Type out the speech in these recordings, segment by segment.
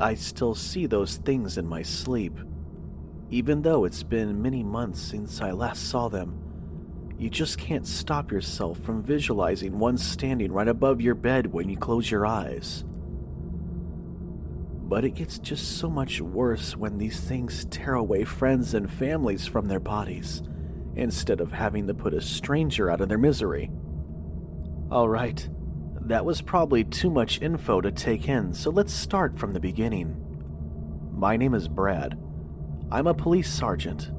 I still see those things in my sleep. Even though it's been many months since I last saw them, you just can't stop yourself from visualizing one standing right above your bed when you close your eyes. But it gets just so much worse when these things tear away friends and families from their bodies, instead of having to put a stranger out of their misery. Alright, that was probably too much info to take in, so let's start from the beginning. My name is Brad. I'm a police sergeant.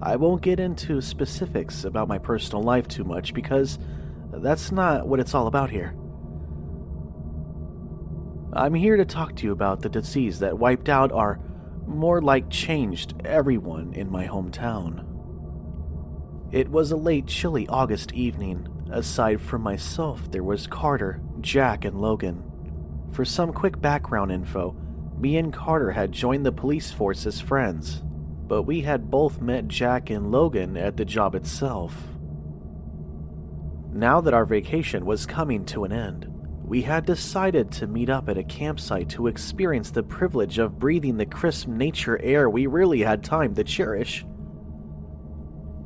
I won't get into specifics about my personal life too much because that's not what it's all about here. I'm here to talk to you about the disease that wiped out or more like changed everyone in my hometown. It was a late, chilly August evening. Aside from myself, there was Carter, Jack, and Logan. For some quick background info, me and Carter had joined the police force as friends, but we had both met Jack and Logan at the job itself. Now that our vacation was coming to an end, we had decided to meet up at a campsite to experience the privilege of breathing the crisp nature air we really had time to cherish.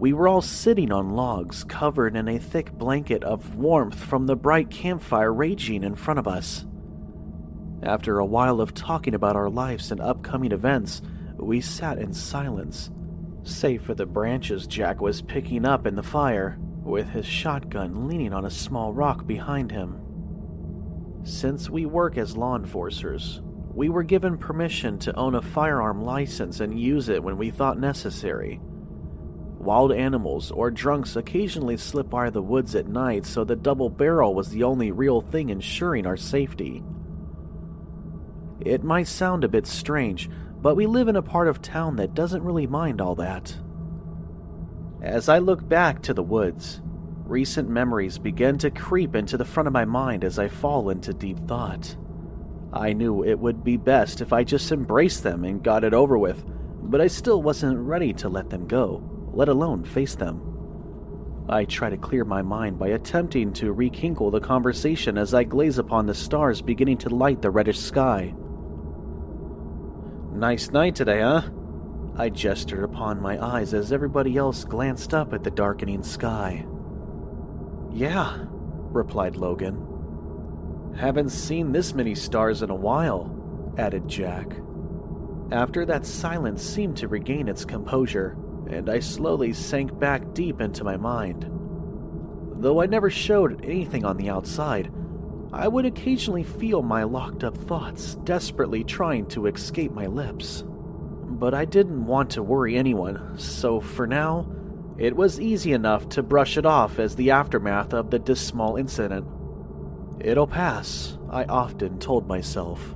We were all sitting on logs covered in a thick blanket of warmth from the bright campfire raging in front of us. After a while of talking about our lives and upcoming events, we sat in silence, save for the branches Jack was picking up in the fire, with his shotgun leaning on a small rock behind him. Since we work as law enforcers, we were given permission to own a firearm license and use it when we thought necessary. Wild animals or drunks occasionally slip by the woods at night, so the double barrel was the only real thing ensuring our safety. It might sound a bit strange, but we live in a part of town that doesn't really mind all that. As I look back to the woods, recent memories begin to creep into the front of my mind as I fall into deep thought. I knew it would be best if I just embraced them and got it over with, but I still wasn't ready to let them go, let alone face them. I try to clear my mind by attempting to rekindle the conversation as I glaze upon the stars beginning to light the reddish sky. Nice night today, huh? I gestured upon my eyes as everybody else glanced up at the darkening sky. Yeah, replied Logan. Haven't seen this many stars in a while, added Jack. After that silence seemed to regain its composure, and I slowly sank back deep into my mind. Though I never showed anything on the outside, I would occasionally feel my locked up thoughts desperately trying to escape my lips. But I didn't want to worry anyone, so for now, it was easy enough to brush it off as the aftermath of the dismal incident. It'll pass, I often told myself.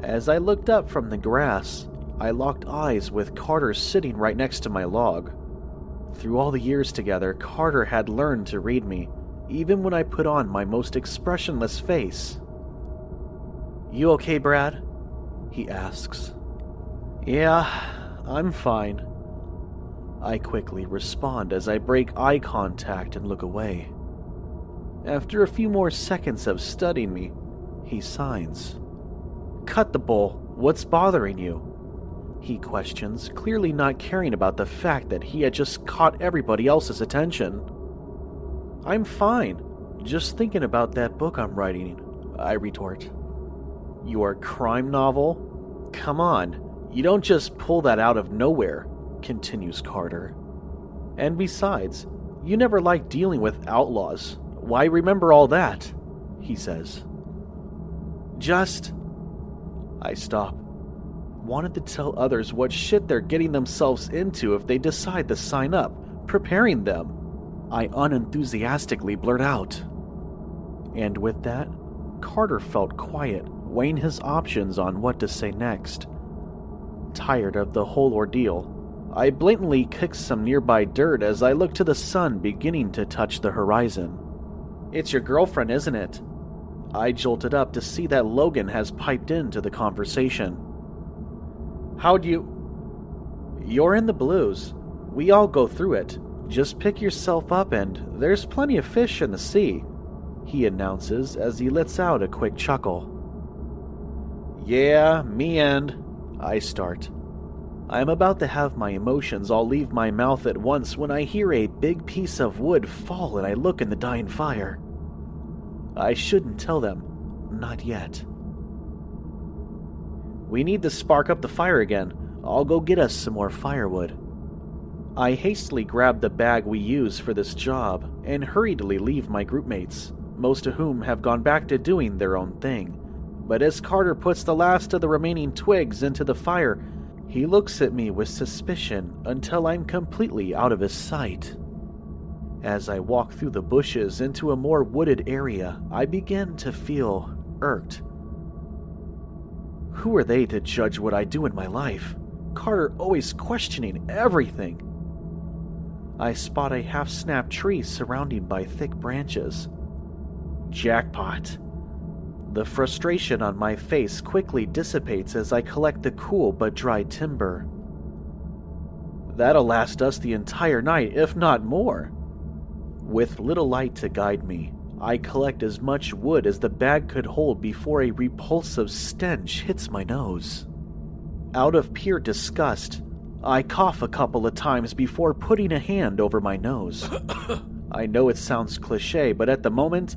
As I looked up from the grass, I locked eyes with Carter sitting right next to my log. Through all the years together, Carter had learned to read me, even when I put on my most expressionless face. You okay, Brad? He asks. Yeah, I'm fine. I quickly respond as I break eye contact and look away. After a few more seconds of studying me, he signs. Cut the bull. What's bothering you? He questions, clearly not caring about the fact that he had just caught everybody else's attention. I'm fine. Just thinking about that book I'm writing, I retort. Your crime novel? Come on, you don't just pull that out of nowhere continues Carter. And besides, you never liked dealing with outlaws. Why remember all that? He says. Just. I stop. Wanted to tell others what shit they're getting themselves into if they decide to sign up, preparing them. I unenthusiastically blurt out. And with that, Carter felt quiet, weighing his options on what to say next. Tired of the whole ordeal, I blatantly kicked some nearby dirt as I looked to the sun beginning to touch the horizon. It's your girlfriend, isn't it? I jolted up to see that Logan has piped into the conversation. How'd you. You're in the blues. We all go through it. Just pick yourself up, and there's plenty of fish in the sea, he announces as he lets out a quick chuckle. Yeah, me and. I start. I am about to have my emotions all leave my mouth at once when I hear a big piece of wood fall and I look in the dying fire. I shouldn't tell them. Not yet. We need to spark up the fire again. I'll go get us some more firewood. I hastily grab the bag we use for this job and hurriedly leave my groupmates, most of whom have gone back to doing their own thing. But as Carter puts the last of the remaining twigs into the fire, he looks at me with suspicion until I'm completely out of his sight. As I walk through the bushes into a more wooded area, I begin to feel irked. Who are they to judge what I do in my life? Carter always questioning everything. I spot a half snapped tree surrounded by thick branches. Jackpot. The frustration on my face quickly dissipates as I collect the cool but dry timber. That'll last us the entire night, if not more. With little light to guide me, I collect as much wood as the bag could hold before a repulsive stench hits my nose. Out of pure disgust, I cough a couple of times before putting a hand over my nose. I know it sounds cliche, but at the moment,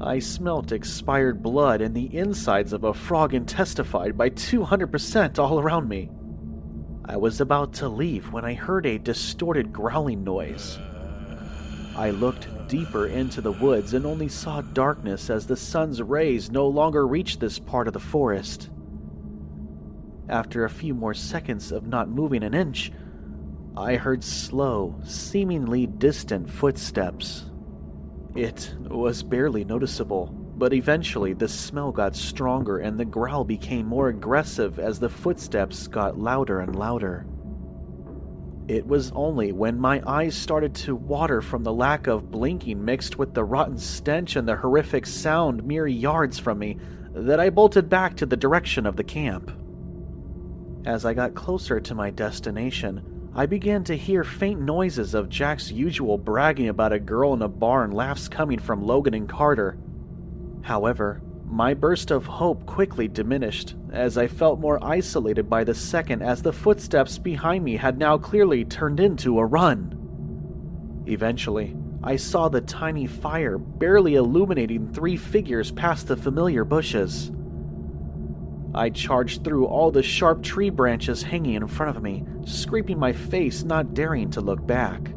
I smelt expired blood and the insides of a frog intestified by 200% all around me. I was about to leave when I heard a distorted growling noise. I looked deeper into the woods and only saw darkness as the sun's rays no longer reached this part of the forest. After a few more seconds of not moving an inch, I heard slow, seemingly distant footsteps. It was barely noticeable, but eventually the smell got stronger and the growl became more aggressive as the footsteps got louder and louder. It was only when my eyes started to water from the lack of blinking mixed with the rotten stench and the horrific sound mere yards from me that I bolted back to the direction of the camp. As I got closer to my destination, I began to hear faint noises of Jack's usual bragging about a girl in a bar and laughs coming from Logan and Carter. However, my burst of hope quickly diminished as I felt more isolated by the second as the footsteps behind me had now clearly turned into a run. Eventually, I saw the tiny fire barely illuminating three figures past the familiar bushes. I charged through all the sharp tree branches hanging in front of me, scraping my face, not daring to look back.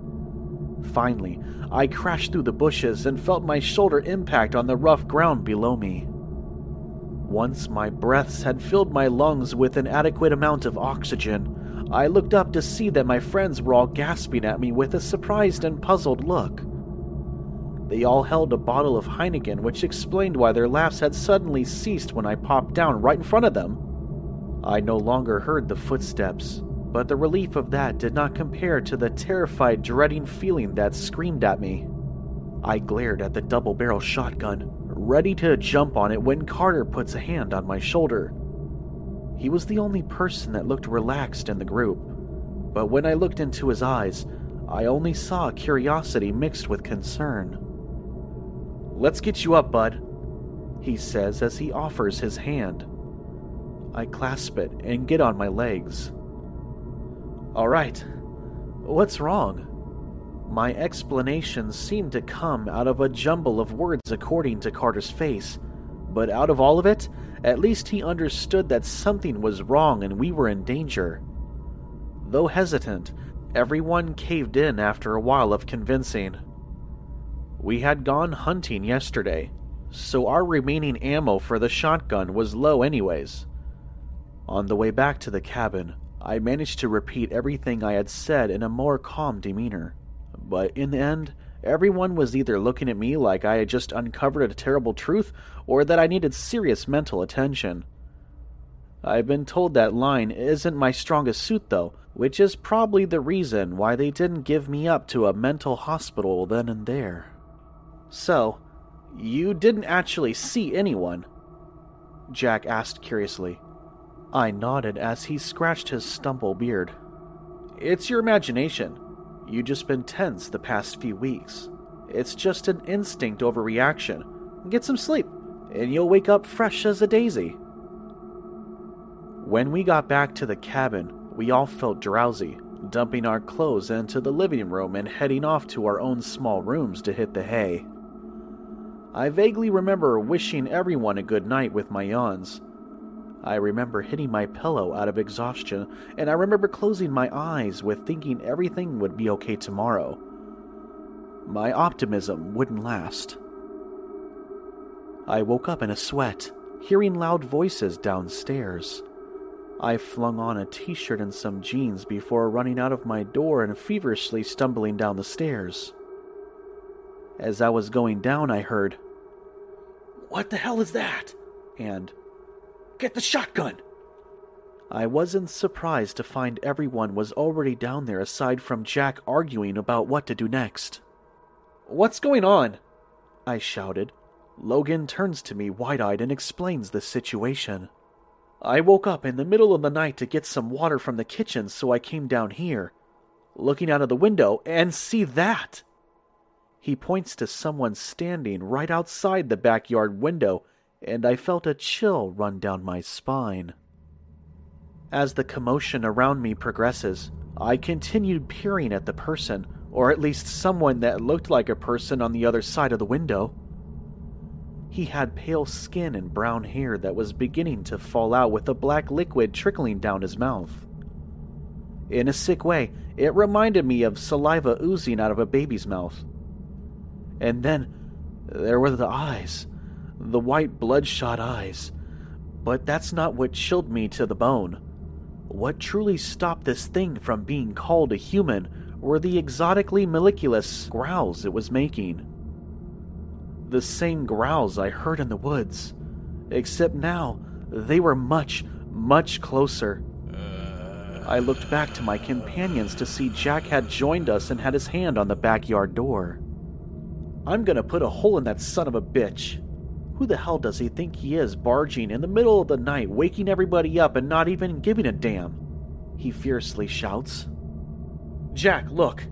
Finally, I crashed through the bushes and felt my shoulder impact on the rough ground below me. Once my breaths had filled my lungs with an adequate amount of oxygen, I looked up to see that my friends were all gasping at me with a surprised and puzzled look. They all held a bottle of Heineken, which explained why their laughs had suddenly ceased when I popped down right in front of them. I no longer heard the footsteps, but the relief of that did not compare to the terrified, dreading feeling that screamed at me. I glared at the double barrel shotgun, ready to jump on it when Carter puts a hand on my shoulder. He was the only person that looked relaxed in the group, but when I looked into his eyes, I only saw curiosity mixed with concern. Let's get you up, bud, he says as he offers his hand. I clasp it and get on my legs. All right, what's wrong? My explanations seemed to come out of a jumble of words according to Carter's face, but out of all of it, at least he understood that something was wrong and we were in danger. Though hesitant, everyone caved in after a while of convincing. We had gone hunting yesterday, so our remaining ammo for the shotgun was low, anyways. On the way back to the cabin, I managed to repeat everything I had said in a more calm demeanor, but in the end, everyone was either looking at me like I had just uncovered a terrible truth or that I needed serious mental attention. I've been told that line isn't my strongest suit, though, which is probably the reason why they didn't give me up to a mental hospital then and there. So, you didn't actually see anyone? Jack asked curiously. I nodded as he scratched his stumble beard. It's your imagination. You just been tense the past few weeks. It's just an instinct overreaction. Get some sleep, and you'll wake up fresh as a daisy. When we got back to the cabin, we all felt drowsy, dumping our clothes into the living room and heading off to our own small rooms to hit the hay. I vaguely remember wishing everyone a good night with my yawns. I remember hitting my pillow out of exhaustion, and I remember closing my eyes with thinking everything would be okay tomorrow. My optimism wouldn't last. I woke up in a sweat, hearing loud voices downstairs. I flung on a t shirt and some jeans before running out of my door and feverishly stumbling down the stairs. As I was going down, I heard, What the hell is that? and Get the shotgun! I wasn't surprised to find everyone was already down there aside from Jack arguing about what to do next. What's going on? I shouted. Logan turns to me wide eyed and explains the situation. I woke up in the middle of the night to get some water from the kitchen, so I came down here, looking out of the window, and see that! He points to someone standing right outside the backyard window, and I felt a chill run down my spine. As the commotion around me progresses, I continued peering at the person, or at least someone that looked like a person on the other side of the window. He had pale skin and brown hair that was beginning to fall out with a black liquid trickling down his mouth. In a sick way, it reminded me of saliva oozing out of a baby's mouth. And then there were the eyes, the white bloodshot eyes. But that's not what chilled me to the bone. What truly stopped this thing from being called a human were the exotically mellifluous growls it was making the same growls I heard in the woods, except now they were much, much closer. Uh. I looked back to my companions to see Jack had joined us and had his hand on the backyard door. I'm gonna put a hole in that son of a bitch. Who the hell does he think he is, barging in the middle of the night, waking everybody up and not even giving a damn? He fiercely shouts. Jack, look.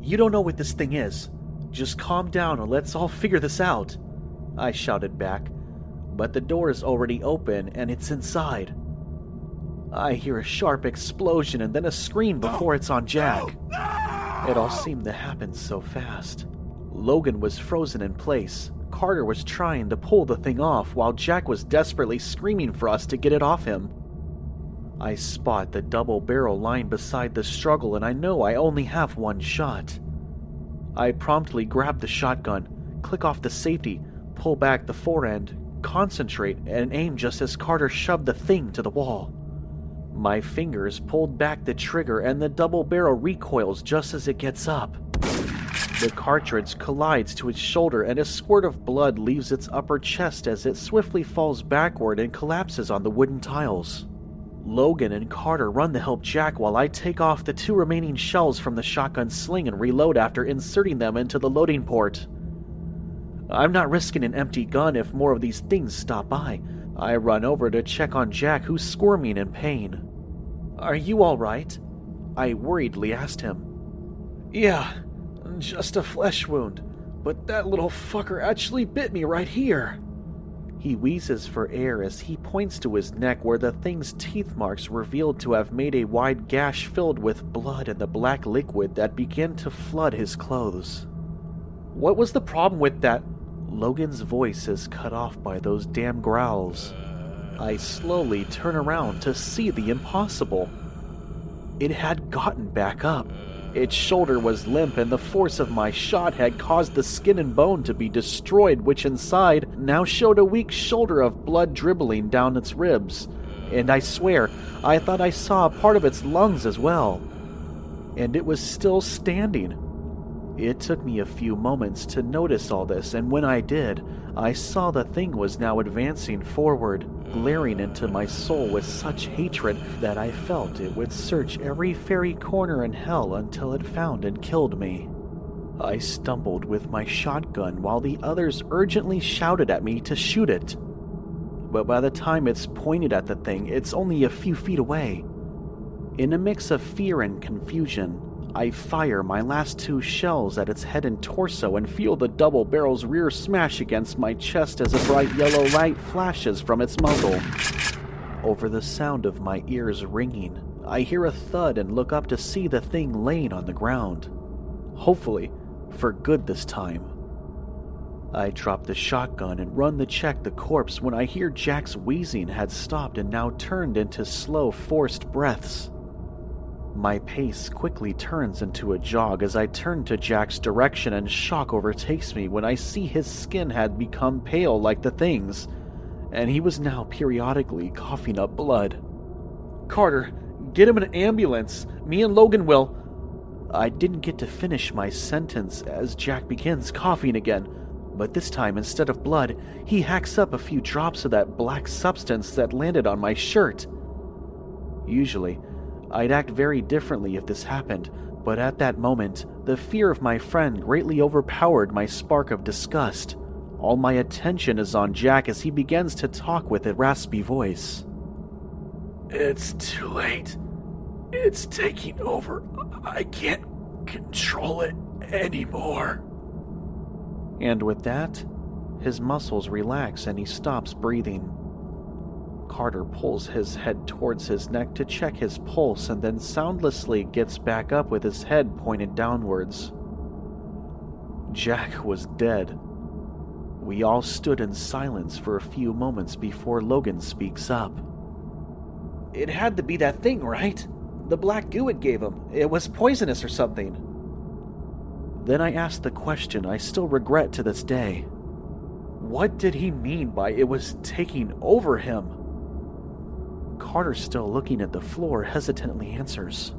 You don't know what this thing is. Just calm down and let's all figure this out, I shouted back, but the door is already open and it's inside. I hear a sharp explosion and then a scream before it's on Jack. It all seemed to happen so fast. Logan was frozen in place. Carter was trying to pull the thing off while Jack was desperately screaming for us to get it off him. I spot the double barrel lying beside the struggle and I know I only have one shot. I promptly grab the shotgun, click off the safety, pull back the forend, concentrate, and aim just as Carter shoved the thing to the wall. My fingers pulled back the trigger and the double barrel recoils just as it gets up. The cartridge collides to its shoulder and a squirt of blood leaves its upper chest as it swiftly falls backward and collapses on the wooden tiles. Logan and Carter run to help Jack while I take off the two remaining shells from the shotgun sling and reload after inserting them into the loading port. I'm not risking an empty gun if more of these things stop by. I run over to check on Jack, who's squirming in pain. Are you alright? I worriedly asked him. Yeah, just a flesh wound, but that little fucker actually bit me right here. He wheezes for air as he points to his neck where the thing's teeth marks revealed to have made a wide gash filled with blood and the black liquid that began to flood his clothes. What was the problem with that? Logan's voice is cut off by those damn growls. I slowly turn around to see the impossible. It had gotten back up. Its shoulder was limp, and the force of my shot had caused the skin and bone to be destroyed, which inside now showed a weak shoulder of blood dribbling down its ribs. And I swear, I thought I saw a part of its lungs as well. And it was still standing. It took me a few moments to notice all this, and when I did, I saw the thing was now advancing forward, glaring into my soul with such hatred that I felt it would search every fairy corner in hell until it found and killed me. I stumbled with my shotgun while the others urgently shouted at me to shoot it. But by the time it's pointed at the thing, it's only a few feet away. In a mix of fear and confusion, I fire my last two shells at its head and torso and feel the double barrel's rear smash against my chest as a bright yellow light flashes from its muzzle. Over the sound of my ears ringing, I hear a thud and look up to see the thing laying on the ground. Hopefully, for good this time. I drop the shotgun and run to check the corpse when I hear Jack's wheezing had stopped and now turned into slow, forced breaths. My pace quickly turns into a jog as I turn to Jack's direction, and shock overtakes me when I see his skin had become pale like the thing's, and he was now periodically coughing up blood. Carter, get him an ambulance. Me and Logan will. I didn't get to finish my sentence as Jack begins coughing again, but this time instead of blood, he hacks up a few drops of that black substance that landed on my shirt. Usually, I'd act very differently if this happened, but at that moment, the fear of my friend greatly overpowered my spark of disgust. All my attention is on Jack as he begins to talk with a raspy voice. It's too late. It's taking over. I can't control it anymore. And with that, his muscles relax and he stops breathing. Carter pulls his head towards his neck to check his pulse and then soundlessly gets back up with his head pointed downwards. Jack was dead. We all stood in silence for a few moments before Logan speaks up. It had to be that thing, right? The black goo it gave him. It was poisonous or something. Then I asked the question I still regret to this day. What did he mean by it was taking over him? Carter, still looking at the floor, hesitantly answers.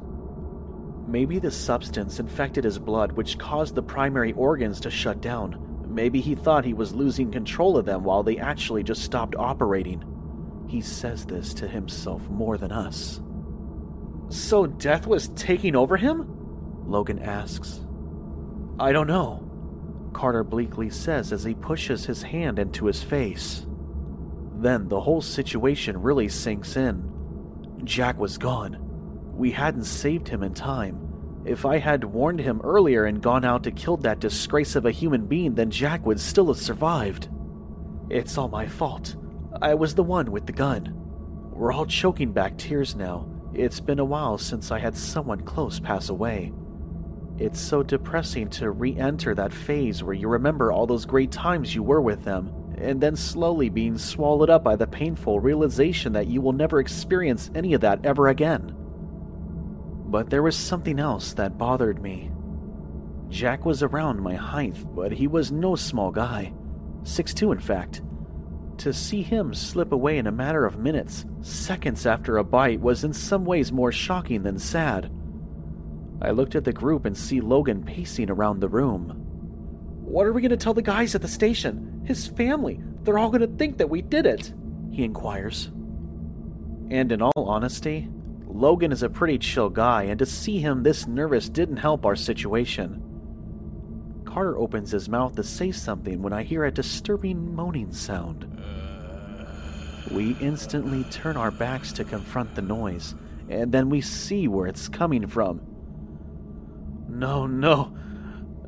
Maybe the substance infected his blood, which caused the primary organs to shut down. Maybe he thought he was losing control of them while they actually just stopped operating. He says this to himself more than us. So death was taking over him? Logan asks. I don't know, Carter bleakly says as he pushes his hand into his face. Then the whole situation really sinks in. Jack was gone. We hadn't saved him in time. If I had warned him earlier and gone out to kill that disgrace of a human being, then Jack would still have survived. It's all my fault. I was the one with the gun. We're all choking back tears now. It's been a while since I had someone close pass away. It's so depressing to re enter that phase where you remember all those great times you were with them, and then slowly being swallowed up by the painful realization that you will never experience any of that ever again. But there was something else that bothered me. Jack was around my height, but he was no small guy. six two, in fact. To see him slip away in a matter of minutes, seconds after a bite, was in some ways more shocking than sad. I looked at the group and see Logan pacing around the room. What are we going to tell the guys at the station? His family? They're all going to think that we did it, he inquires. And in all honesty, Logan is a pretty chill guy, and to see him this nervous didn't help our situation. Carter opens his mouth to say something when I hear a disturbing moaning sound. We instantly turn our backs to confront the noise, and then we see where it's coming from. No, no.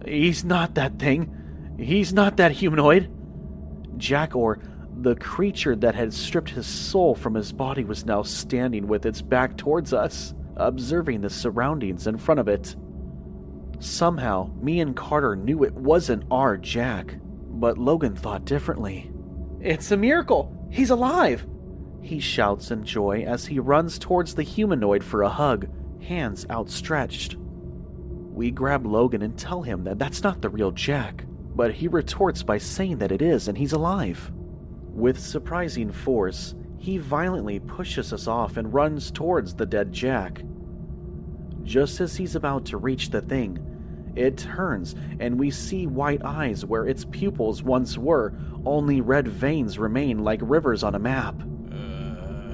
He's not that thing. He's not that humanoid. Jack, or the creature that had stripped his soul from his body, was now standing with its back towards us, observing the surroundings in front of it. Somehow, me and Carter knew it wasn't our Jack, but Logan thought differently. It's a miracle! He's alive! He shouts in joy as he runs towards the humanoid for a hug, hands outstretched. We grab Logan and tell him that that's not the real Jack, but he retorts by saying that it is and he's alive. With surprising force, he violently pushes us off and runs towards the dead Jack. Just as he's about to reach the thing, it turns and we see white eyes where its pupils once were, only red veins remain like rivers on a map.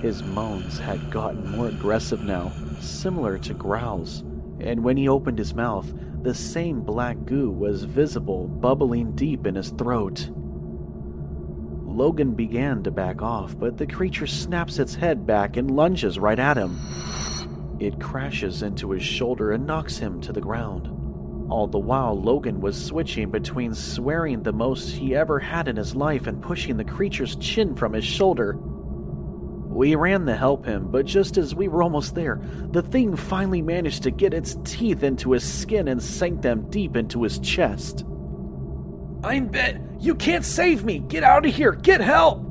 His moans had gotten more aggressive now, similar to growls, and when he opened his mouth, the same black goo was visible bubbling deep in his throat. Logan began to back off, but the creature snaps its head back and lunges right at him. It crashes into his shoulder and knocks him to the ground. All the while, Logan was switching between swearing the most he ever had in his life and pushing the creature's chin from his shoulder. We ran to help him, but just as we were almost there, the thing finally managed to get its teeth into his skin and sank them deep into his chest. I'm bit! You can't save me! Get out of here! Get help!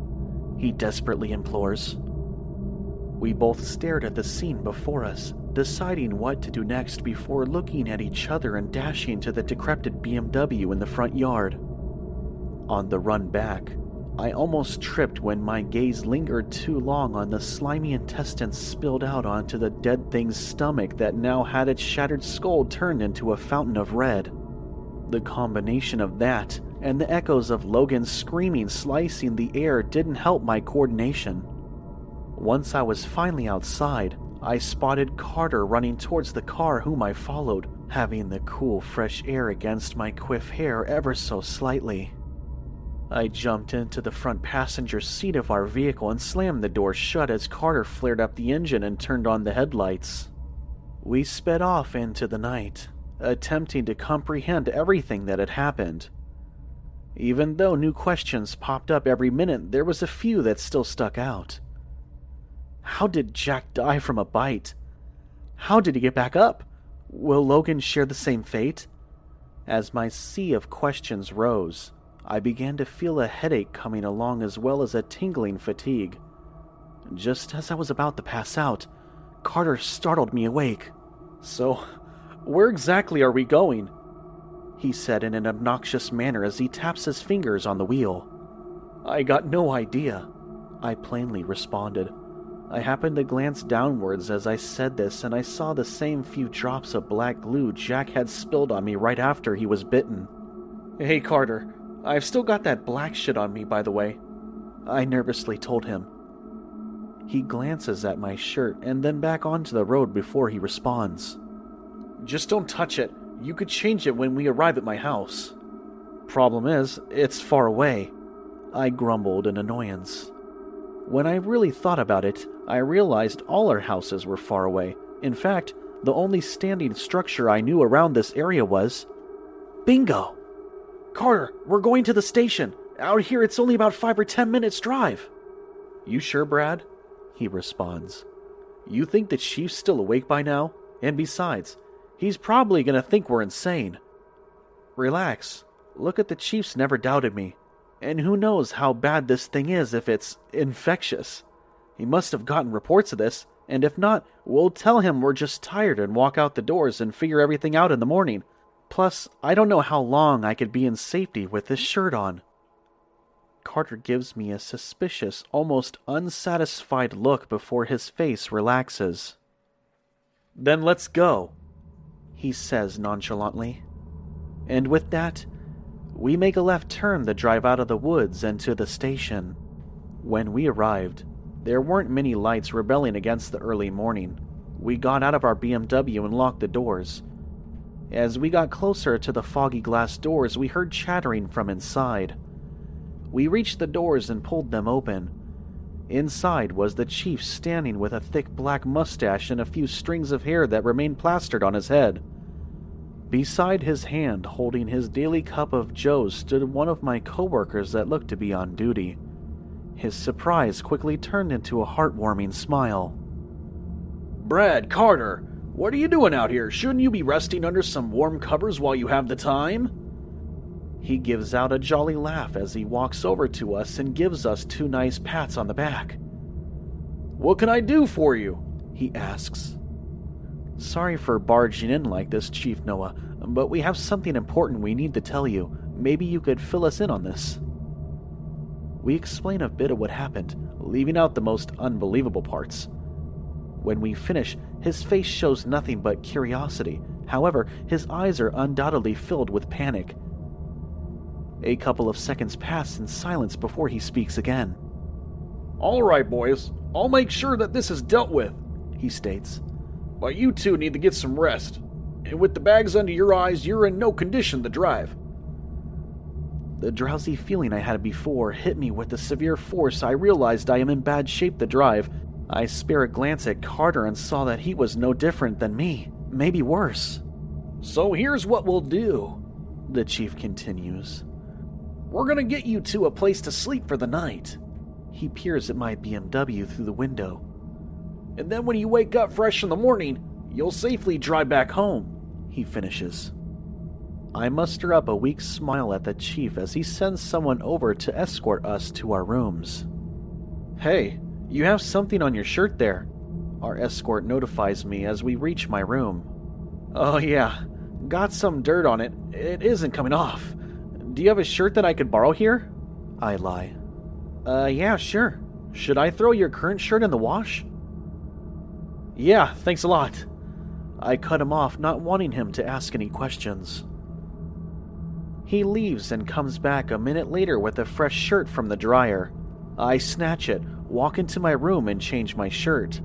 He desperately implores. We both stared at the scene before us, deciding what to do next before looking at each other and dashing to the decrepit BMW in the front yard. On the run back, I almost tripped when my gaze lingered too long on the slimy intestines spilled out onto the dead thing's stomach that now had its shattered skull turned into a fountain of red. The combination of that and the echoes of Logan's screaming slicing the air didn't help my coordination. Once I was finally outside, I spotted Carter running towards the car whom I followed, having the cool, fresh air against my quiff hair ever so slightly. I jumped into the front passenger seat of our vehicle and slammed the door shut as Carter flared up the engine and turned on the headlights. We sped off into the night, attempting to comprehend everything that had happened. Even though new questions popped up every minute, there was a few that still stuck out. How did Jack die from a bite? How did he get back up? Will Logan share the same fate? As my sea of questions rose, I began to feel a headache coming along as well as a tingling fatigue. Just as I was about to pass out, Carter startled me awake. So, where exactly are we going? He said in an obnoxious manner as he taps his fingers on the wheel. I got no idea, I plainly responded. I happened to glance downwards as I said this, and I saw the same few drops of black glue Jack had spilled on me right after he was bitten. Hey, Carter, I've still got that black shit on me, by the way. I nervously told him. He glances at my shirt and then back onto the road before he responds. Just don't touch it. You could change it when we arrive at my house. Problem is, it's far away. I grumbled in annoyance. When I really thought about it, I realized all our houses were far away. In fact, the only standing structure I knew around this area was. Bingo! Carter, we're going to the station. Out here, it's only about five or ten minutes' drive. You sure, Brad? He responds. You think the chief's still awake by now? And besides, he's probably going to think we're insane. Relax. Look at the chief's never doubted me. And who knows how bad this thing is if it's infectious. He must have gotten reports of this, and if not, we'll tell him we're just tired and walk out the doors and figure everything out in the morning. Plus, I don't know how long I could be in safety with this shirt on. Carter gives me a suspicious, almost unsatisfied look before his face relaxes. Then let's go, he says nonchalantly. And with that, we make a left turn to drive out of the woods and to the station. When we arrived, there weren't many lights rebelling against the early morning. We got out of our BMW and locked the doors, as we got closer to the foggy glass doors, we heard chattering from inside. We reached the doors and pulled them open. Inside was the chief standing with a thick black mustache and a few strings of hair that remained plastered on his head. Beside his hand, holding his daily cup of joe, stood one of my coworkers that looked to be on duty. His surprise quickly turned into a heartwarming smile. Brad Carter, what are you doing out here? Shouldn't you be resting under some warm covers while you have the time? He gives out a jolly laugh as he walks over to us and gives us two nice pats on the back. What can I do for you? he asks. Sorry for barging in like this, Chief Noah, but we have something important we need to tell you. Maybe you could fill us in on this. We explain a bit of what happened, leaving out the most unbelievable parts. When we finish, his face shows nothing but curiosity. However, his eyes are undoubtedly filled with panic. A couple of seconds pass in silence before he speaks again. All right, boys. I'll make sure that this is dealt with, he states. But you two need to get some rest. And with the bags under your eyes, you're in no condition to drive. The drowsy feeling I had before hit me with the severe force I realized I am in bad shape to drive I spare a glance at Carter and saw that he was no different than me, maybe worse. So here's what we'll do, the chief continues. We're gonna get you to a place to sleep for the night. He peers at my BMW through the window. And then when you wake up fresh in the morning, you'll safely drive back home, he finishes. I muster up a weak smile at the chief as he sends someone over to escort us to our rooms. Hey, you have something on your shirt there. Our escort notifies me as we reach my room. Oh, yeah. Got some dirt on it. It isn't coming off. Do you have a shirt that I could borrow here? I lie. Uh, yeah, sure. Should I throw your current shirt in the wash? Yeah, thanks a lot. I cut him off, not wanting him to ask any questions. He leaves and comes back a minute later with a fresh shirt from the dryer. I snatch it, walk into my room, and change my shirt.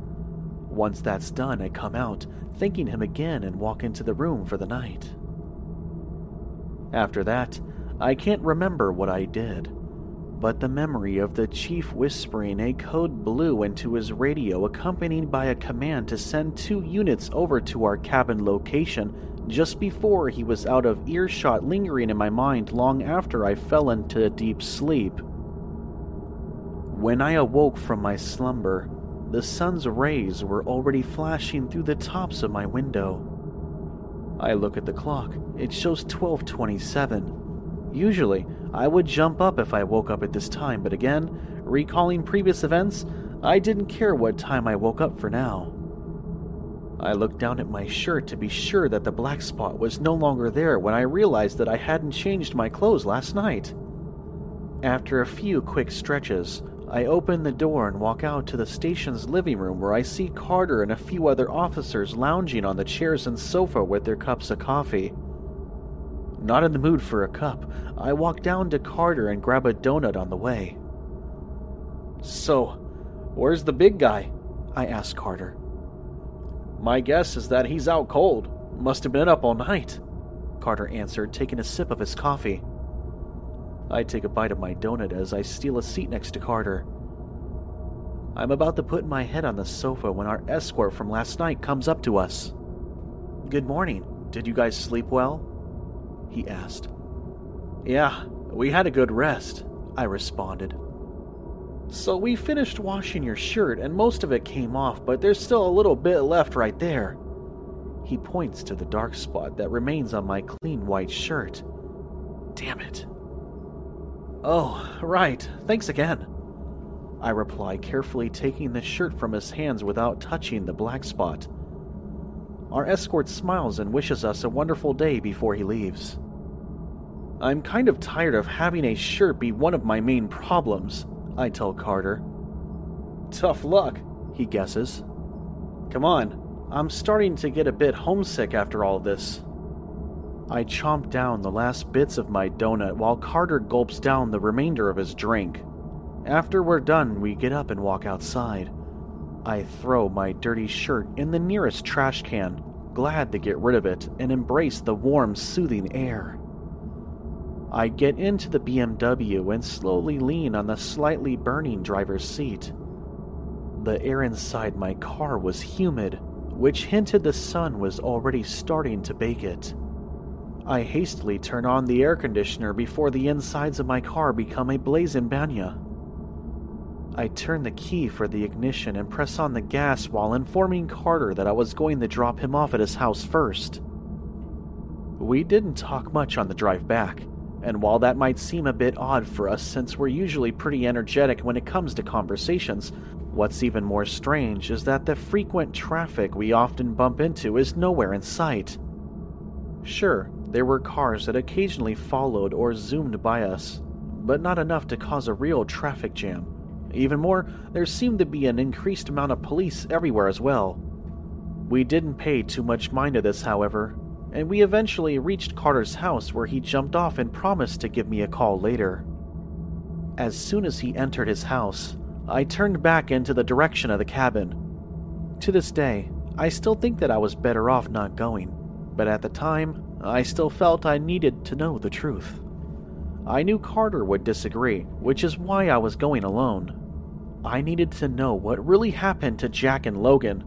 Once that's done, I come out, thanking him again, and walk into the room for the night. After that, I can't remember what I did, but the memory of the chief whispering a code blue into his radio, accompanied by a command to send two units over to our cabin location just before he was out of earshot, lingering in my mind long after I fell into a deep sleep. When I awoke from my slumber, the sun's rays were already flashing through the tops of my window. I look at the clock. It shows 1227. Usually, I would jump up if I woke up at this time, but again, recalling previous events, I didn't care what time I woke up for now. I looked down at my shirt to be sure that the black spot was no longer there when I realized that I hadn't changed my clothes last night. After a few quick stretches, I open the door and walk out to the station's living room where I see Carter and a few other officers lounging on the chairs and sofa with their cups of coffee. Not in the mood for a cup, I walk down to Carter and grab a donut on the way. So, where's the big guy? I ask Carter. My guess is that he's out cold. Must have been up all night, Carter answered, taking a sip of his coffee. I take a bite of my donut as I steal a seat next to Carter. I'm about to put my head on the sofa when our escort from last night comes up to us. Good morning. Did you guys sleep well? He asked. Yeah, we had a good rest, I responded. So we finished washing your shirt and most of it came off, but there's still a little bit left right there. He points to the dark spot that remains on my clean white shirt. Damn it. Oh, right. Thanks again. I reply, carefully taking the shirt from his hands without touching the black spot. Our escort smiles and wishes us a wonderful day before he leaves. I'm kind of tired of having a shirt be one of my main problems, I tell Carter. Tough luck, he guesses. Come on, I'm starting to get a bit homesick after all this. I chomp down the last bits of my donut while Carter gulps down the remainder of his drink. After we're done, we get up and walk outside. I throw my dirty shirt in the nearest trash can, glad to get rid of it and embrace the warm, soothing air. I get into the BMW and slowly lean on the slightly burning driver's seat. The air inside my car was humid, which hinted the sun was already starting to bake it. I hastily turn on the air conditioner before the insides of my car become a blazing banya. I turn the key for the ignition and press on the gas while informing Carter that I was going to drop him off at his house first. We didn't talk much on the drive back, and while that might seem a bit odd for us since we're usually pretty energetic when it comes to conversations, what's even more strange is that the frequent traffic we often bump into is nowhere in sight. Sure, there were cars that occasionally followed or zoomed by us, but not enough to cause a real traffic jam. Even more, there seemed to be an increased amount of police everywhere as well. We didn't pay too much mind to this, however, and we eventually reached Carter's house where he jumped off and promised to give me a call later. As soon as he entered his house, I turned back into the direction of the cabin. To this day, I still think that I was better off not going, but at the time, I still felt I needed to know the truth. I knew Carter would disagree, which is why I was going alone. I needed to know what really happened to Jack and Logan.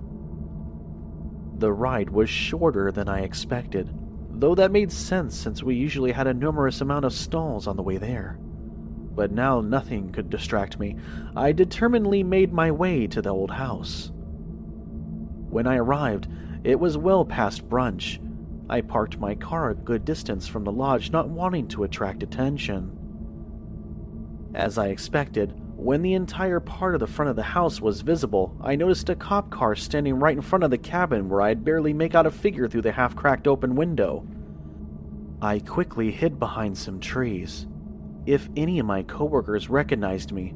The ride was shorter than I expected, though that made sense since we usually had a numerous amount of stalls on the way there. but now nothing could distract me. I determinedly made my way to the old house. When I arrived, it was well past brunch. I parked my car a good distance from the lodge, not wanting to attract attention. As I expected, when the entire part of the front of the house was visible, I noticed a cop car standing right in front of the cabin where I'd barely make out a figure through the half cracked open window. I quickly hid behind some trees. If any of my coworkers recognized me,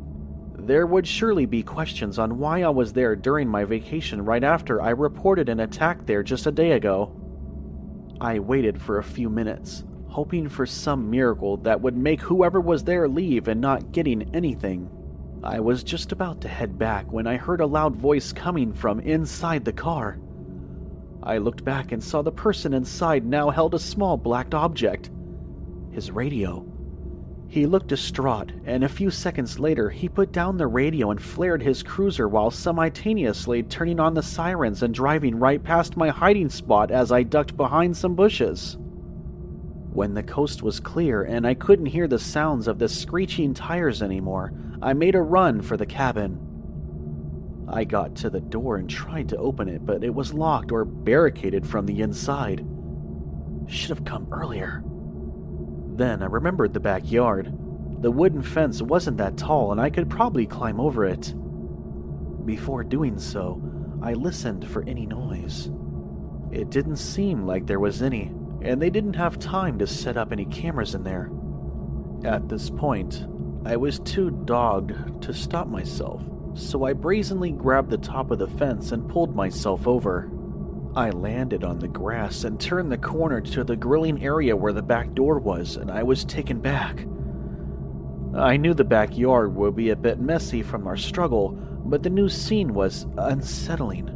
there would surely be questions on why I was there during my vacation right after I reported an attack there just a day ago. I waited for a few minutes, hoping for some miracle that would make whoever was there leave and not getting anything. I was just about to head back when I heard a loud voice coming from inside the car. I looked back and saw the person inside now held a small black object his radio. He looked distraught, and a few seconds later, he put down the radio and flared his cruiser while simultaneously turning on the sirens and driving right past my hiding spot as I ducked behind some bushes. When the coast was clear and I couldn't hear the sounds of the screeching tires anymore, I made a run for the cabin. I got to the door and tried to open it, but it was locked or barricaded from the inside. Should have come earlier. Then I remembered the backyard. The wooden fence wasn't that tall, and I could probably climb over it. Before doing so, I listened for any noise. It didn't seem like there was any, and they didn't have time to set up any cameras in there. At this point, I was too dogged to stop myself, so I brazenly grabbed the top of the fence and pulled myself over. I landed on the grass and turned the corner to the grilling area where the back door was, and I was taken back. I knew the backyard would be a bit messy from our struggle, but the new scene was unsettling.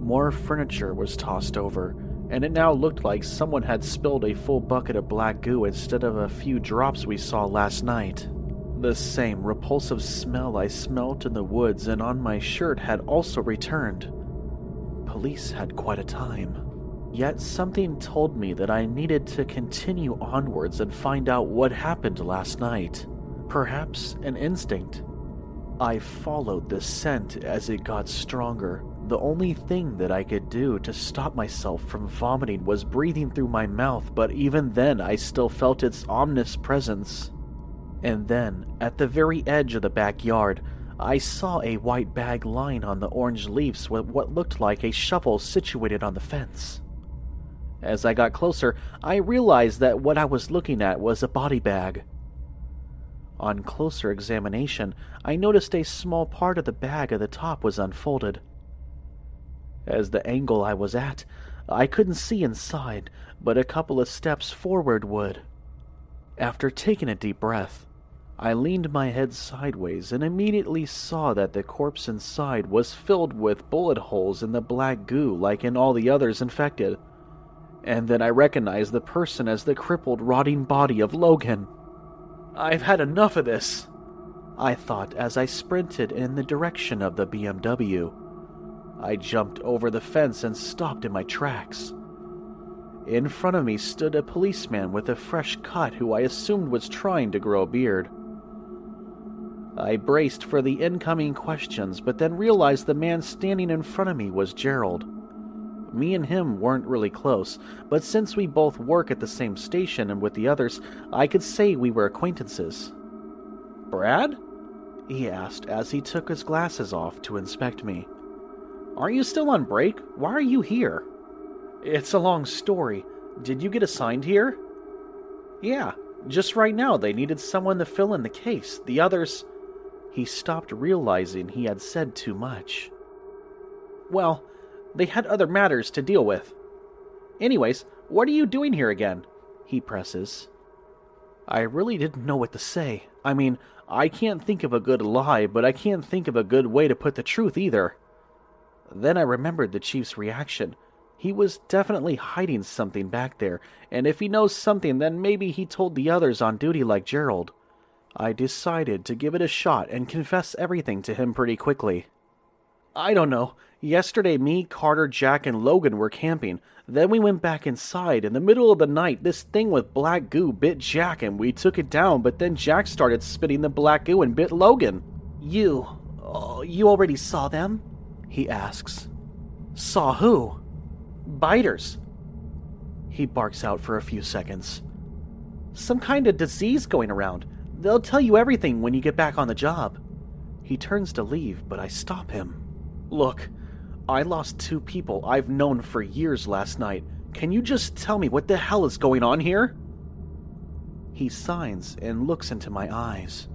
More furniture was tossed over, and it now looked like someone had spilled a full bucket of black goo instead of a few drops we saw last night. The same repulsive smell I smelt in the woods and on my shirt had also returned police had quite a time. Yet something told me that I needed to continue onwards and find out what happened last night. Perhaps an instinct. I followed the scent as it got stronger. The only thing that I could do to stop myself from vomiting was breathing through my mouth, but even then I still felt its ominous presence. And then, at the very edge of the backyard, I saw a white bag lying on the orange leaves with what looked like a shovel situated on the fence. As I got closer, I realized that what I was looking at was a body bag. On closer examination, I noticed a small part of the bag at the top was unfolded. As the angle I was at, I couldn't see inside, but a couple of steps forward would. After taking a deep breath, I leaned my head sideways and immediately saw that the corpse inside was filled with bullet holes in the black goo like in all the others infected. And then I recognized the person as the crippled, rotting body of Logan. I've had enough of this, I thought as I sprinted in the direction of the BMW. I jumped over the fence and stopped in my tracks. In front of me stood a policeman with a fresh cut who I assumed was trying to grow a beard. I braced for the incoming questions, but then realized the man standing in front of me was Gerald. Me and him weren't really close, but since we both work at the same station and with the others, I could say we were acquaintances. Brad? He asked as he took his glasses off to inspect me. Are you still on break? Why are you here? It's a long story. Did you get assigned here? Yeah, just right now they needed someone to fill in the case. The others he stopped realizing he had said too much. Well, they had other matters to deal with. Anyways, what are you doing here again? He presses. I really didn't know what to say. I mean, I can't think of a good lie, but I can't think of a good way to put the truth either. Then I remembered the chief's reaction. He was definitely hiding something back there, and if he knows something, then maybe he told the others on duty like Gerald. I decided to give it a shot and confess everything to him pretty quickly. I don't know. Yesterday, me, Carter, Jack, and Logan were camping. Then we went back inside. In the middle of the night, this thing with black goo bit Jack and we took it down, but then Jack started spitting the black goo and bit Logan. You. Oh, you already saw them? He asks. Saw who? Biters. He barks out for a few seconds. Some kind of disease going around. They'll tell you everything when you get back on the job. He turns to leave, but I stop him. Look, I lost two people I've known for years last night. Can you just tell me what the hell is going on here? He signs and looks into my eyes.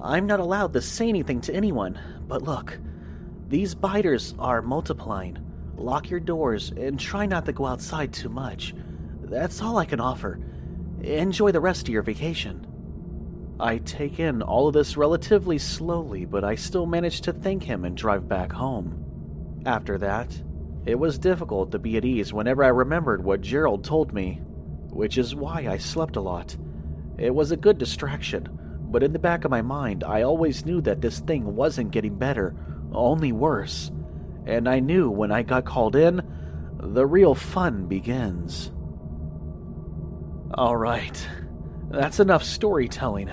I'm not allowed to say anything to anyone, but look, these biters are multiplying. Lock your doors and try not to go outside too much. That's all I can offer. Enjoy the rest of your vacation. I take in all of this relatively slowly, but I still manage to thank him and drive back home. After that, it was difficult to be at ease whenever I remembered what Gerald told me, which is why I slept a lot. It was a good distraction, but in the back of my mind, I always knew that this thing wasn't getting better, only worse. And I knew when I got called in, the real fun begins. Alright, that's enough storytelling.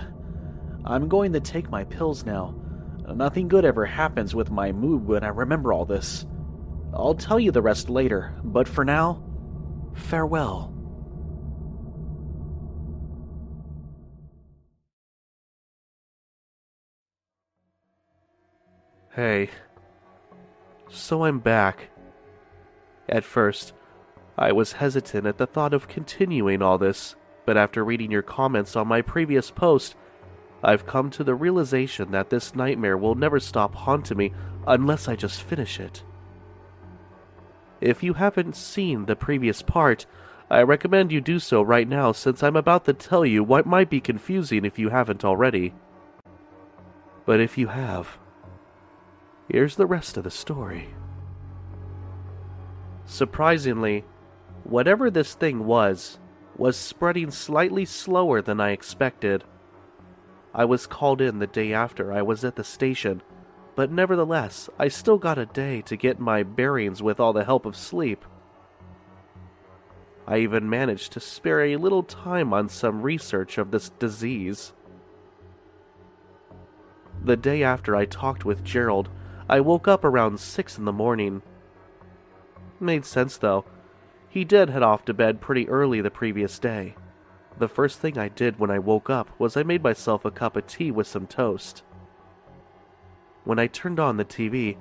I'm going to take my pills now. Nothing good ever happens with my mood when I remember all this. I'll tell you the rest later, but for now, farewell. Hey. So I'm back. At first, I was hesitant at the thought of continuing all this, but after reading your comments on my previous post, I've come to the realization that this nightmare will never stop haunting me unless I just finish it. If you haven't seen the previous part, I recommend you do so right now since I'm about to tell you what might be confusing if you haven't already. But if you have, here's the rest of the story. Surprisingly, whatever this thing was, was spreading slightly slower than I expected. I was called in the day after I was at the station, but nevertheless, I still got a day to get my bearings with all the help of sleep. I even managed to spare a little time on some research of this disease. The day after I talked with Gerald, I woke up around 6 in the morning. Made sense though. He did head off to bed pretty early the previous day. The first thing I did when I woke up was I made myself a cup of tea with some toast. When I turned on the TV,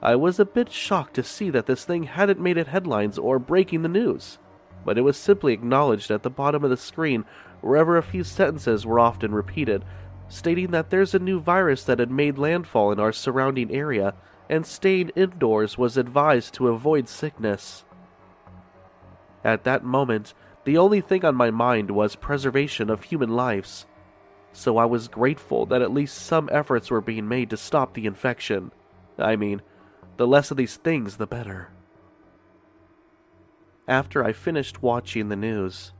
I was a bit shocked to see that this thing hadn't made it headlines or breaking the news, but it was simply acknowledged at the bottom of the screen wherever a few sentences were often repeated, stating that there's a new virus that had made landfall in our surrounding area and staying indoors was advised to avoid sickness. At that moment, the only thing on my mind was preservation of human lives. So I was grateful that at least some efforts were being made to stop the infection. I mean, the less of these things, the better. After I finished watching the news,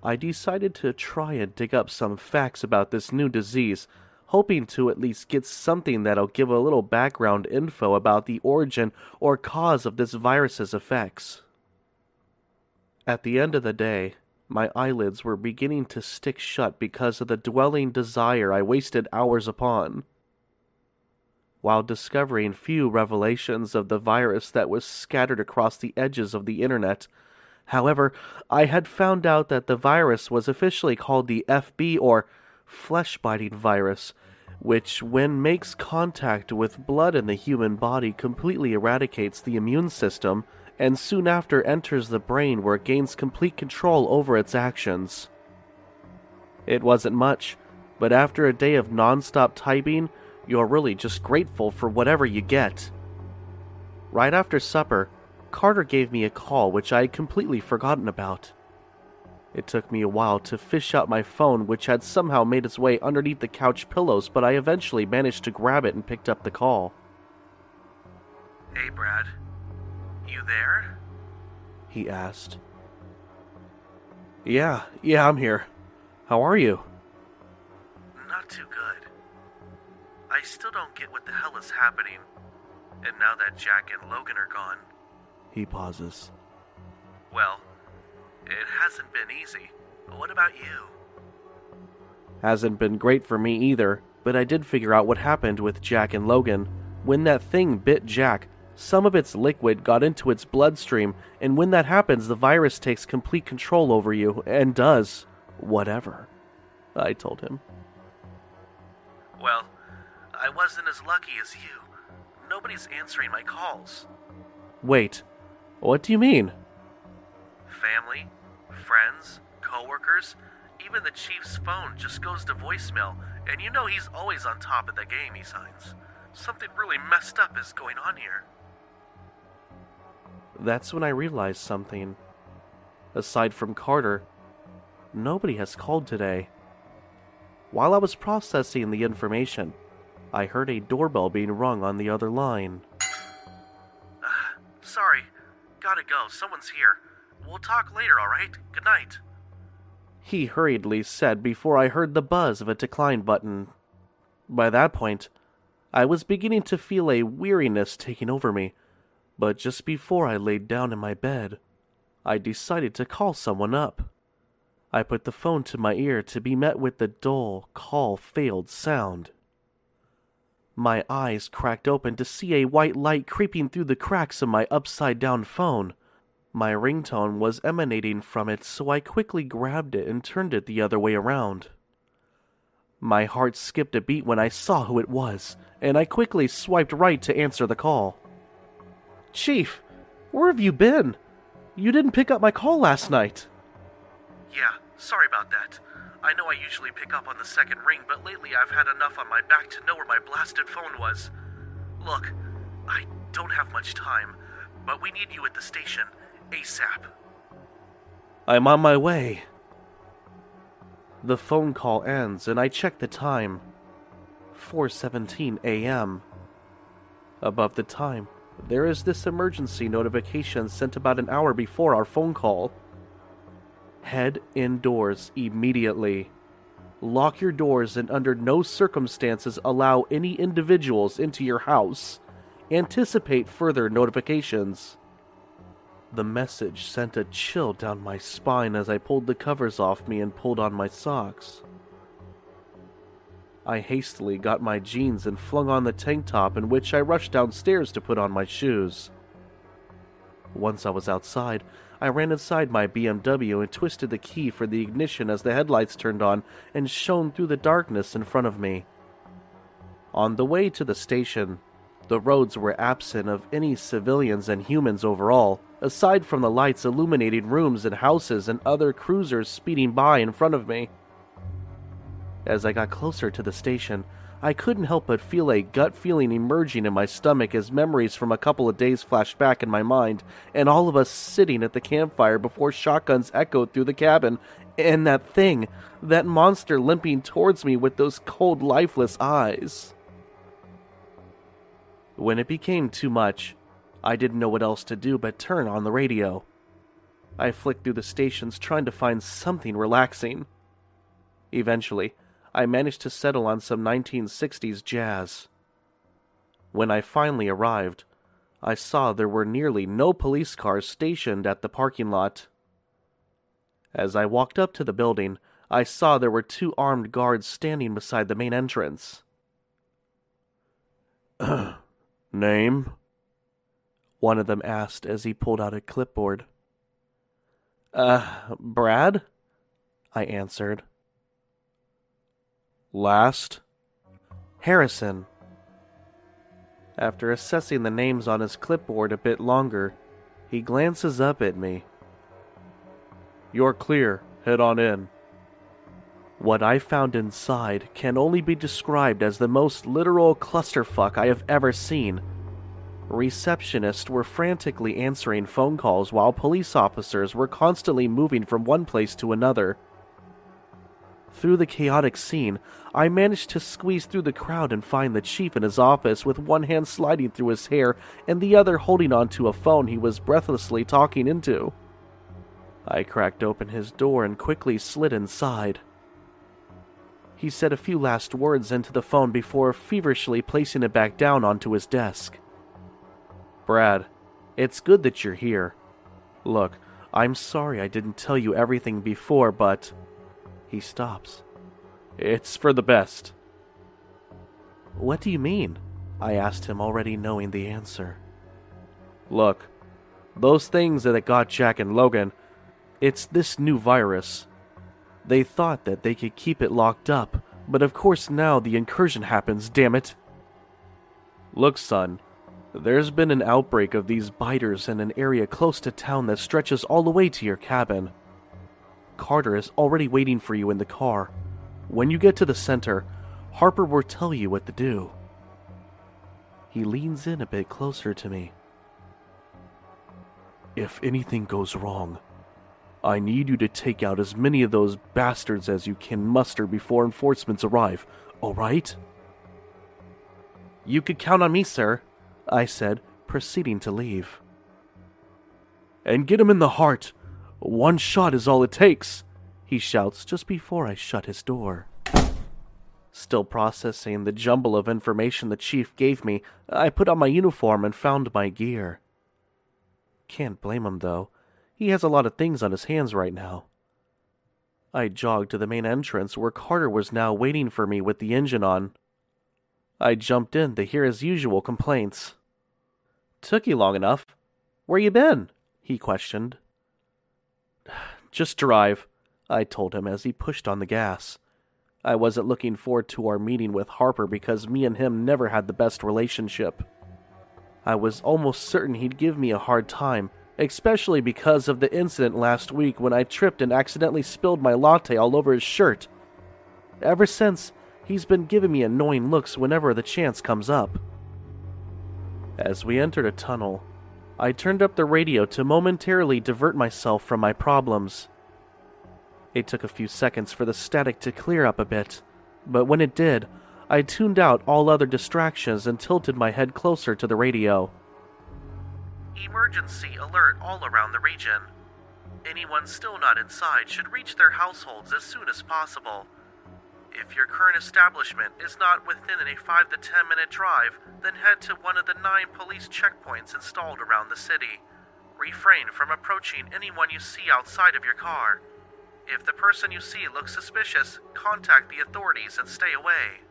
I decided to try and dig up some facts about this new disease, hoping to at least get something that'll give a little background info about the origin or cause of this virus's effects. At the end of the day, my eyelids were beginning to stick shut because of the dwelling desire I wasted hours upon. While discovering few revelations of the virus that was scattered across the edges of the internet, however, I had found out that the virus was officially called the FB or flesh biting virus, which, when makes contact with blood in the human body, completely eradicates the immune system and soon after enters the brain where it gains complete control over its actions. It wasn't much, but after a day of non-stop typing, you're really just grateful for whatever you get. Right after supper, Carter gave me a call which I had completely forgotten about. It took me a while to fish out my phone, which had somehow made its way underneath the couch pillows, but I eventually managed to grab it and picked up the call. Hey, Brad. You there? He asked. Yeah, yeah, I'm here. How are you? Not too good. I still don't get what the hell is happening. And now that Jack and Logan are gone, He pauses. well, it hasn't been easy. What about you? Hasn't been great for me either, but I did figure out what happened with Jack and Logan. When that thing bit Jack, some of its liquid got into its bloodstream, and when that happens, the virus takes complete control over you and does whatever. I told him. Well, I wasn't as lucky as you. Nobody's answering my calls. Wait, what do you mean? Family, friends, coworkers, even the chief's phone just goes to voicemail, and you know he's always on top of the game he signs. Something really messed up is going on here. That's when I realized something. Aside from Carter, nobody has called today. While I was processing the information, I heard a doorbell being rung on the other line. Sorry, gotta go. Someone's here. We'll talk later, alright? Good night. He hurriedly said before I heard the buzz of a decline button. By that point, I was beginning to feel a weariness taking over me, but just before I laid down in my bed, I decided to call someone up. I put the phone to my ear to be met with the dull, call failed sound. My eyes cracked open to see a white light creeping through the cracks of my upside down phone. My ringtone was emanating from it, so I quickly grabbed it and turned it the other way around. My heart skipped a beat when I saw who it was, and I quickly swiped right to answer the call. Chief, where have you been? You didn't pick up my call last night. Yeah, sorry about that. I know I usually pick up on the second ring, but lately I've had enough on my back to know where my blasted phone was. Look, I don't have much time, but we need you at the station ASAP. I'm on my way. The phone call ends and I check the time. 4:17 a.m. Above the time, there is this emergency notification sent about an hour before our phone call. Head indoors immediately. Lock your doors and under no circumstances allow any individuals into your house. Anticipate further notifications. The message sent a chill down my spine as I pulled the covers off me and pulled on my socks. I hastily got my jeans and flung on the tank top, in which I rushed downstairs to put on my shoes. Once I was outside, I ran inside my BMW and twisted the key for the ignition as the headlights turned on and shone through the darkness in front of me. On the way to the station, the roads were absent of any civilians and humans overall, aside from the lights illuminating rooms and houses and other cruisers speeding by in front of me. As I got closer to the station, I couldn't help but feel a gut feeling emerging in my stomach as memories from a couple of days flashed back in my mind, and all of us sitting at the campfire before shotguns echoed through the cabin, and that thing, that monster limping towards me with those cold, lifeless eyes. When it became too much, I didn't know what else to do but turn on the radio. I flicked through the stations trying to find something relaxing. Eventually, I managed to settle on some 1960s jazz. When I finally arrived, I saw there were nearly no police cars stationed at the parking lot. As I walked up to the building, I saw there were two armed guards standing beside the main entrance. Name? One of them asked as he pulled out a clipboard. Uh, Brad? I answered. Last? Harrison. After assessing the names on his clipboard a bit longer, he glances up at me. You're clear. Head on in. What I found inside can only be described as the most literal clusterfuck I have ever seen. Receptionists were frantically answering phone calls while police officers were constantly moving from one place to another. Through the chaotic scene, I managed to squeeze through the crowd and find the chief in his office with one hand sliding through his hair and the other holding onto a phone he was breathlessly talking into. I cracked open his door and quickly slid inside. He said a few last words into the phone before feverishly placing it back down onto his desk. Brad, it's good that you're here. Look, I'm sorry I didn't tell you everything before, but. He stops. It's for the best. What do you mean? I asked him, already knowing the answer. Look, those things that got Jack and Logan, it's this new virus. They thought that they could keep it locked up, but of course now the incursion happens, damn it. Look, son, there's been an outbreak of these biters in an area close to town that stretches all the way to your cabin. Carter is already waiting for you in the car. When you get to the center, Harper will tell you what to do. He leans in a bit closer to me. If anything goes wrong, I need you to take out as many of those bastards as you can muster before enforcements arrive, alright? You could count on me, sir, I said, proceeding to leave. And get him in the heart. One shot is all it takes, he shouts just before I shut his door. Still processing the jumble of information the chief gave me, I put on my uniform and found my gear. Can't blame him, though. He has a lot of things on his hands right now. I jogged to the main entrance where Carter was now waiting for me with the engine on. I jumped in to hear his usual complaints. Took you long enough. Where you been? he questioned. Just drive, I told him as he pushed on the gas. I wasn't looking forward to our meeting with Harper because me and him never had the best relationship. I was almost certain he'd give me a hard time, especially because of the incident last week when I tripped and accidentally spilled my latte all over his shirt. Ever since, he's been giving me annoying looks whenever the chance comes up. As we entered a tunnel, I turned up the radio to momentarily divert myself from my problems. It took a few seconds for the static to clear up a bit, but when it did, I tuned out all other distractions and tilted my head closer to the radio. Emergency alert all around the region. Anyone still not inside should reach their households as soon as possible. If your current establishment is not within a 5 to 10 minute drive, then head to one of the nine police checkpoints installed around the city. Refrain from approaching anyone you see outside of your car. If the person you see looks suspicious, contact the authorities and stay away.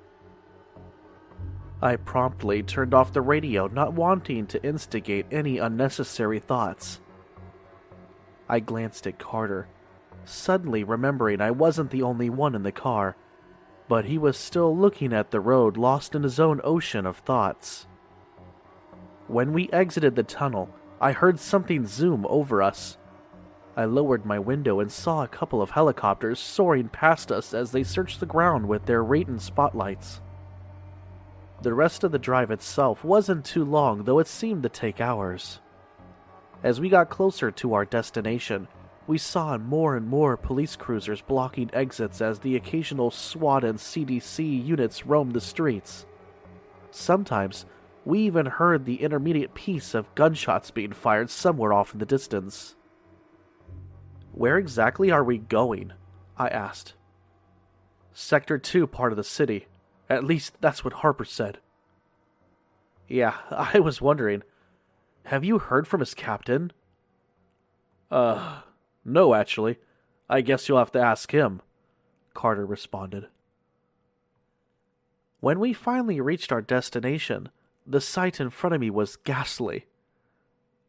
I promptly turned off the radio, not wanting to instigate any unnecessary thoughts. I glanced at Carter, suddenly remembering I wasn't the only one in the car, but he was still looking at the road, lost in his own ocean of thoughts. When we exited the tunnel, I heard something zoom over us. I lowered my window and saw a couple of helicopters soaring past us as they searched the ground with their Rayton spotlights. The rest of the drive itself wasn't too long, though it seemed to take hours. As we got closer to our destination, we saw more and more police cruisers blocking exits as the occasional SWAT and CDC units roamed the streets. Sometimes, we even heard the intermediate piece of gunshots being fired somewhere off in the distance. Where exactly are we going? I asked. Sector 2 part of the city. At least that's what Harper said. Yeah, I was wondering. Have you heard from his captain? Uh, no, actually. I guess you'll have to ask him, Carter responded. When we finally reached our destination, the sight in front of me was ghastly.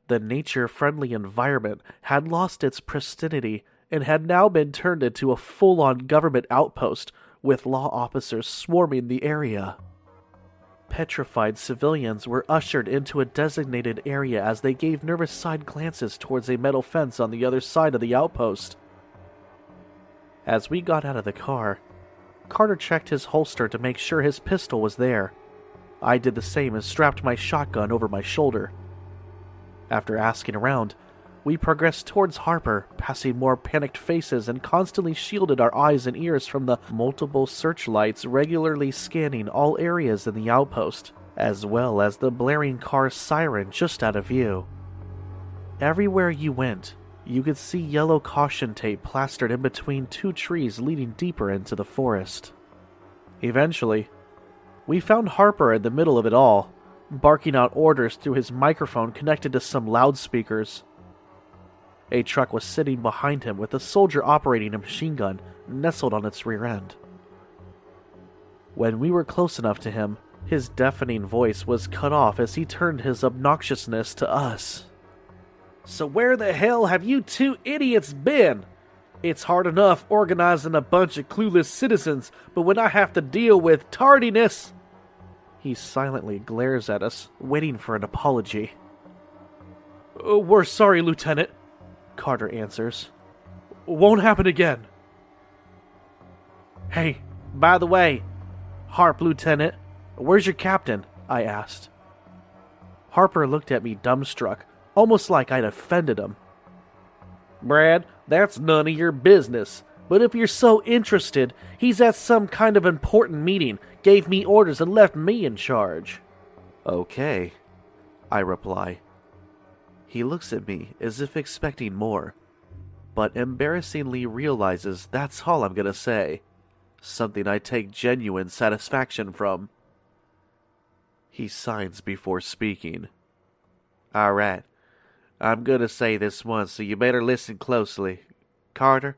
The nature friendly environment had lost its pristinity and had now been turned into a full on government outpost with law officers swarming the area. Petrified civilians were ushered into a designated area as they gave nervous side glances towards a metal fence on the other side of the outpost. As we got out of the car, Carter checked his holster to make sure his pistol was there. I did the same and strapped my shotgun over my shoulder. After asking around, we progressed towards Harper, passing more panicked faces and constantly shielded our eyes and ears from the multiple searchlights regularly scanning all areas in the outpost, as well as the blaring car siren just out of view. Everywhere you went, you could see yellow caution tape plastered in between two trees leading deeper into the forest. Eventually, we found Harper in the middle of it all, barking out orders through his microphone connected to some loudspeakers. A truck was sitting behind him with a soldier operating a machine gun nestled on its rear end. When we were close enough to him, his deafening voice was cut off as he turned his obnoxiousness to us. So, where the hell have you two idiots been? It's hard enough organizing a bunch of clueless citizens, but when I have to deal with tardiness. He silently glares at us, waiting for an apology. "Oh, we're sorry, Lieutenant, Carter answers. Won't happen again. Hey, by the way, Harp, Lieutenant, where's your captain? I asked. Harper looked at me dumbstruck, almost like I'd offended him. Brad, that's none of your business. But if you're so interested, he's at some kind of important meeting, gave me orders, and left me in charge. Okay, I reply. He looks at me as if expecting more, but embarrassingly realizes that's all I'm gonna say. Something I take genuine satisfaction from. He signs before speaking. All right. I'm gonna say this once, so you better listen closely. Carter,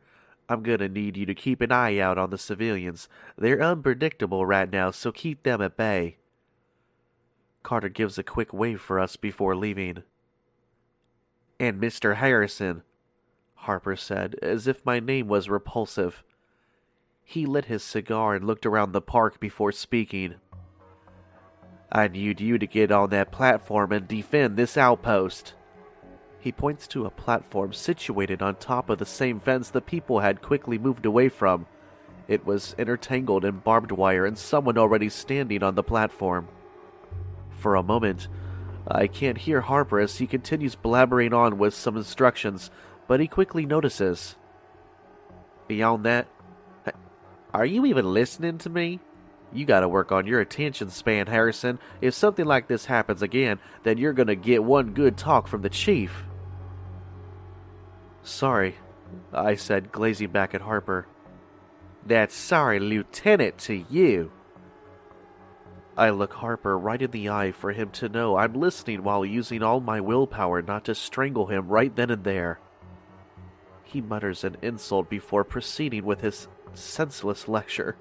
I'm gonna need you to keep an eye out on the civilians. They're unpredictable right now, so keep them at bay. Carter gives a quick wave for us before leaving. And Mr. Harrison, Harper said, as if my name was repulsive. He lit his cigar and looked around the park before speaking. I need you to get on that platform and defend this outpost. He points to a platform situated on top of the same fence the people had quickly moved away from. It was intertangled in barbed wire and someone already standing on the platform. For a moment, I can't hear Harper as he continues blabbering on with some instructions, but he quickly notices. Beyond that, are you even listening to me? You gotta work on your attention span, Harrison. If something like this happens again, then you're gonna get one good talk from the chief. Sorry, I said, glazing back at Harper. That's sorry, Lieutenant, to you. I look Harper right in the eye for him to know I'm listening while using all my willpower not to strangle him right then and there. He mutters an insult before proceeding with his senseless lecture.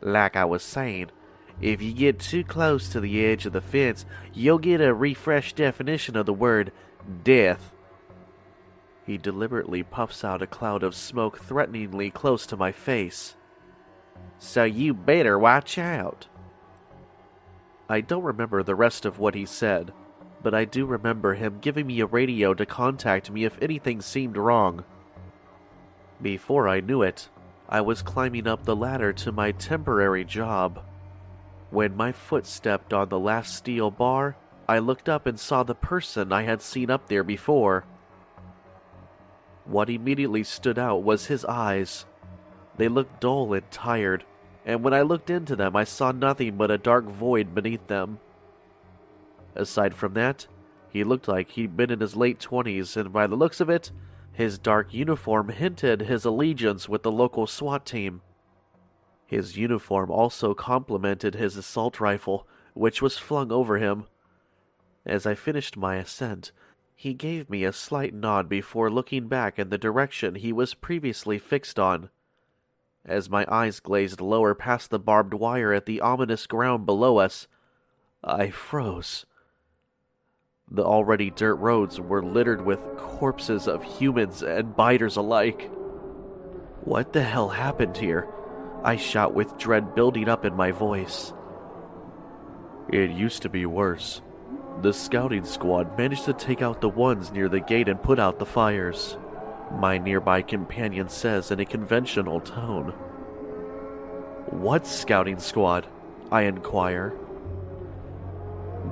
Like I was saying, if you get too close to the edge of the fence, you'll get a refreshed definition of the word death. He deliberately puffs out a cloud of smoke threateningly close to my face. So you better watch out. I don't remember the rest of what he said, but I do remember him giving me a radio to contact me if anything seemed wrong. Before I knew it, I was climbing up the ladder to my temporary job. When my foot stepped on the last steel bar, I looked up and saw the person I had seen up there before. What immediately stood out was his eyes. They looked dull and tired, and when I looked into them, I saw nothing but a dark void beneath them. Aside from that, he looked like he'd been in his late twenties, and by the looks of it, his dark uniform hinted his allegiance with the local SWAT team. His uniform also complemented his assault rifle, which was flung over him. As I finished my ascent, he gave me a slight nod before looking back in the direction he was previously fixed on. As my eyes glazed lower past the barbed wire at the ominous ground below us, I froze. The already dirt roads were littered with corpses of humans and biters alike. What the hell happened here? I shot with dread building up in my voice. It used to be worse. The scouting squad managed to take out the ones near the gate and put out the fires. My nearby companion says in a conventional tone. What scouting squad? I inquire.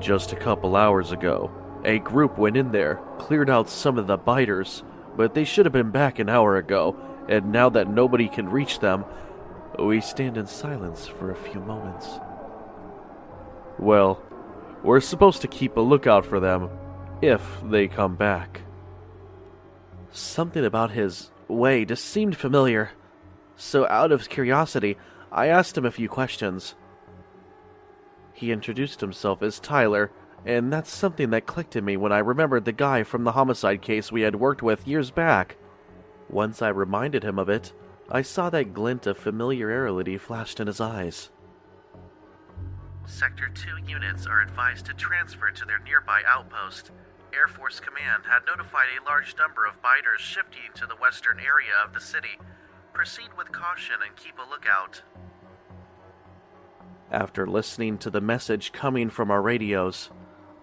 Just a couple hours ago, a group went in there, cleared out some of the biters, but they should have been back an hour ago, and now that nobody can reach them, we stand in silence for a few moments. Well, we're supposed to keep a lookout for them, if they come back. Something about his way just seemed familiar, so out of curiosity, I asked him a few questions. He introduced himself as Tyler, and that's something that clicked in me when I remembered the guy from the homicide case we had worked with years back. Once I reminded him of it, I saw that glint of familiarity flashed in his eyes. Sector 2 units are advised to transfer to their nearby outpost. Air Force Command had notified a large number of biters shifting to the western area of the city. Proceed with caution and keep a lookout. After listening to the message coming from our radios,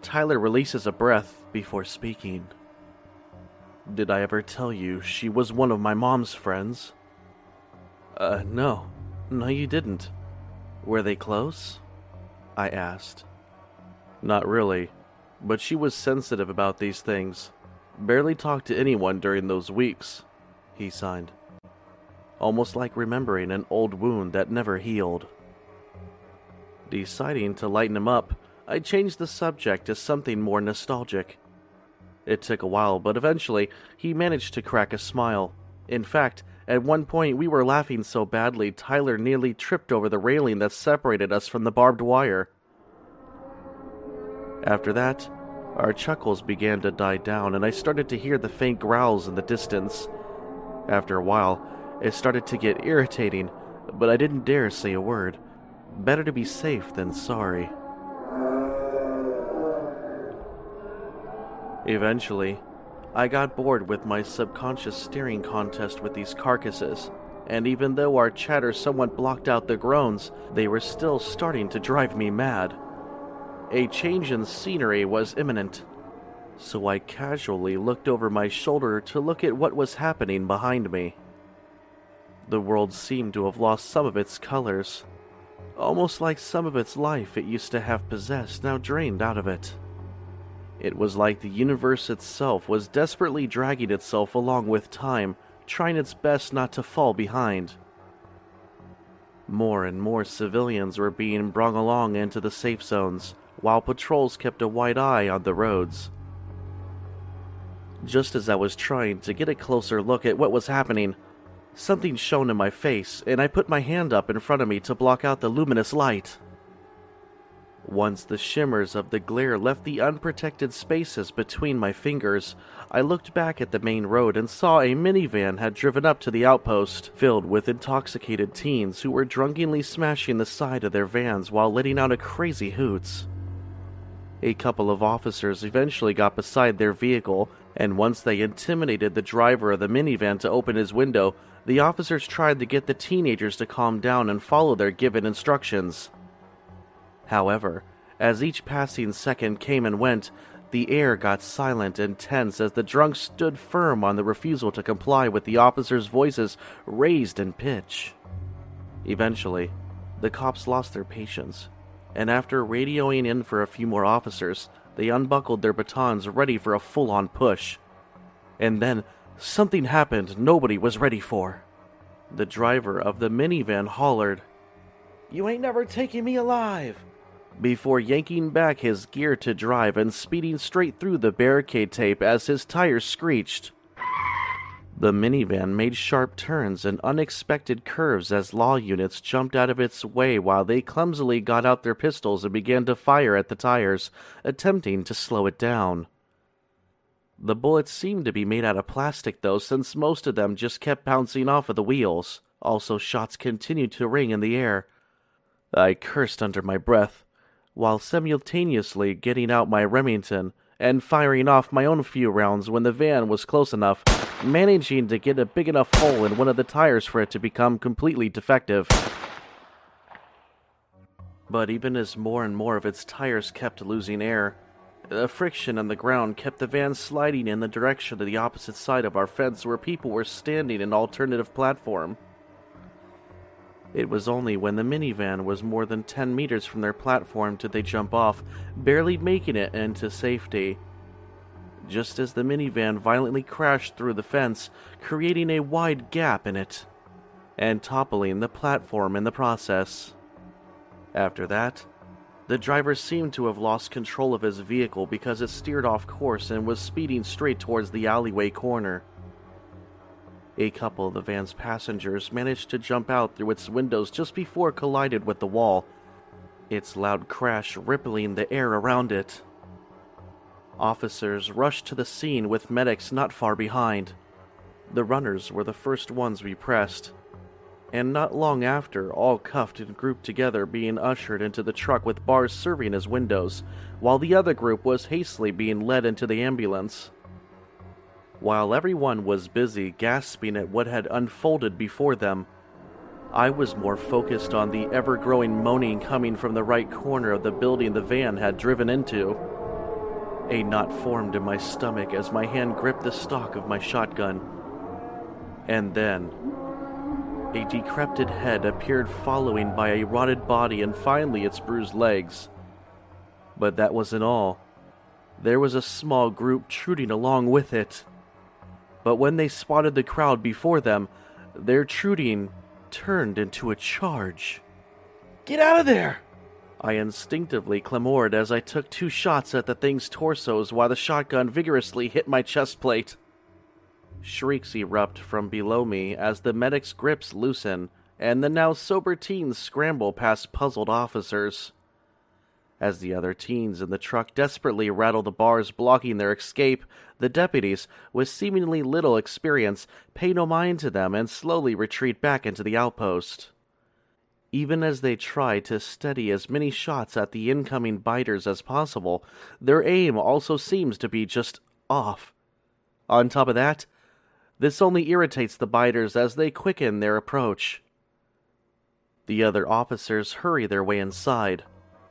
Tyler releases a breath before speaking. Did I ever tell you she was one of my mom's friends? Uh, no. No, you didn't. Were they close? I asked. Not really, but she was sensitive about these things. Barely talked to anyone during those weeks, he signed. Almost like remembering an old wound that never healed. Deciding to lighten him up, I changed the subject to something more nostalgic. It took a while, but eventually he managed to crack a smile. In fact, at one point we were laughing so badly Tyler nearly tripped over the railing that separated us from the barbed wire. After that, our chuckles began to die down, and I started to hear the faint growls in the distance. After a while, it started to get irritating, but I didn't dare say a word. Better to be safe than sorry. Eventually, I got bored with my subconscious staring contest with these carcasses, and even though our chatter somewhat blocked out the groans, they were still starting to drive me mad. A change in scenery was imminent, so I casually looked over my shoulder to look at what was happening behind me. The world seemed to have lost some of its colors, almost like some of its life it used to have possessed now drained out of it. It was like the universe itself was desperately dragging itself along with time, trying its best not to fall behind. More and more civilians were being brung along into the safe zones, while patrols kept a wide eye on the roads. Just as I was trying to get a closer look at what was happening, something shone in my face, and I put my hand up in front of me to block out the luminous light. Once the shimmers of the glare left the unprotected spaces between my fingers, I looked back at the main road and saw a minivan had driven up to the outpost, filled with intoxicated teens who were drunkenly smashing the side of their vans while letting out a crazy hoots. A couple of officers eventually got beside their vehicle, and once they intimidated the driver of the minivan to open his window, the officers tried to get the teenagers to calm down and follow their given instructions. However, as each passing second came and went, the air got silent and tense as the drunks stood firm on the refusal to comply with the officers' voices raised in pitch. Eventually, the cops lost their patience, and after radioing in for a few more officers, they unbuckled their batons ready for a full on push. And then something happened nobody was ready for. The driver of the minivan hollered, You ain't never taking me alive! before yanking back his gear to drive and speeding straight through the barricade tape as his tires screeched. The minivan made sharp turns and unexpected curves as law units jumped out of its way while they clumsily got out their pistols and began to fire at the tires, attempting to slow it down. The bullets seemed to be made out of plastic, though, since most of them just kept bouncing off of the wheels. Also, shots continued to ring in the air. I cursed under my breath while simultaneously getting out my Remington and firing off my own few rounds when the van was close enough, managing to get a big enough hole in one of the tires for it to become completely defective. But even as more and more of its tires kept losing air, the friction on the ground kept the van sliding in the direction of the opposite side of our fence where people were standing an alternative platform. It was only when the minivan was more than 10 meters from their platform did they jump off, barely making it into safety. Just as the minivan violently crashed through the fence, creating a wide gap in it, and toppling the platform in the process. After that, the driver seemed to have lost control of his vehicle because it steered off course and was speeding straight towards the alleyway corner. A couple of the van's passengers managed to jump out through its windows just before it collided with the wall. its loud crash rippling the air around it. Officers rushed to the scene with medics not far behind. The runners were the first ones we pressed, and not long after, all cuffed and grouped together, being ushered into the truck with bars serving as windows, while the other group was hastily being led into the ambulance. While everyone was busy gasping at what had unfolded before them, I was more focused on the ever growing moaning coming from the right corner of the building the van had driven into. A knot formed in my stomach as my hand gripped the stock of my shotgun. And then, a decrepit head appeared, following by a rotted body and finally its bruised legs. But that wasn't all. There was a small group truding along with it. But when they spotted the crowd before them, their truding turned into a charge. Get out of there! I instinctively clamored as I took two shots at the thing's torsos while the shotgun vigorously hit my chest plate. Shrieks erupt from below me as the medic's grips loosen and the now sober teens scramble past puzzled officers. As the other teens in the truck desperately rattle the bars blocking their escape, the deputies, with seemingly little experience, pay no mind to them and slowly retreat back into the outpost even as they try to steady as many shots at the incoming biters as possible, their aim also seems to be just off. On top of that, this only irritates the biters as they quicken their approach. The other officers hurry their way inside.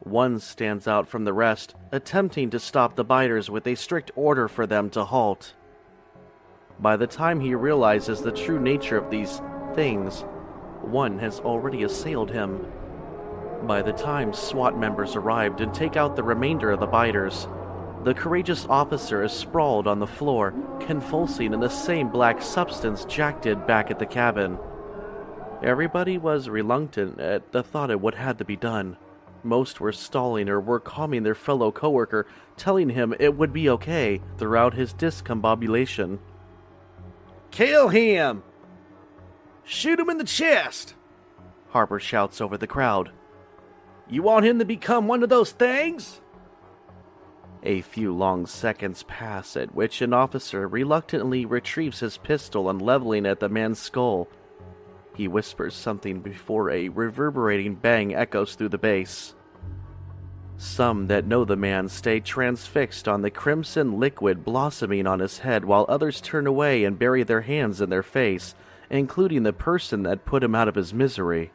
One stands out from the rest, attempting to stop the biters with a strict order for them to halt. By the time he realizes the true nature of these things, one has already assailed him. By the time SWAT members arrived and take out the remainder of the biters, the courageous officer is sprawled on the floor, convulsing in the same black substance Jack did back at the cabin. Everybody was reluctant at the thought of what had to be done. Most were stalling or were calming their fellow coworker, telling him it would be okay throughout his discombobulation. Kill him! Shoot him in the chest! Harper shouts over the crowd. You want him to become one of those things? A few long seconds pass, at which an officer reluctantly retrieves his pistol and leveling at the man's skull. He whispers something before a reverberating bang echoes through the base. Some that know the man stay transfixed on the crimson liquid blossoming on his head, while others turn away and bury their hands in their face including the person that put him out of his misery.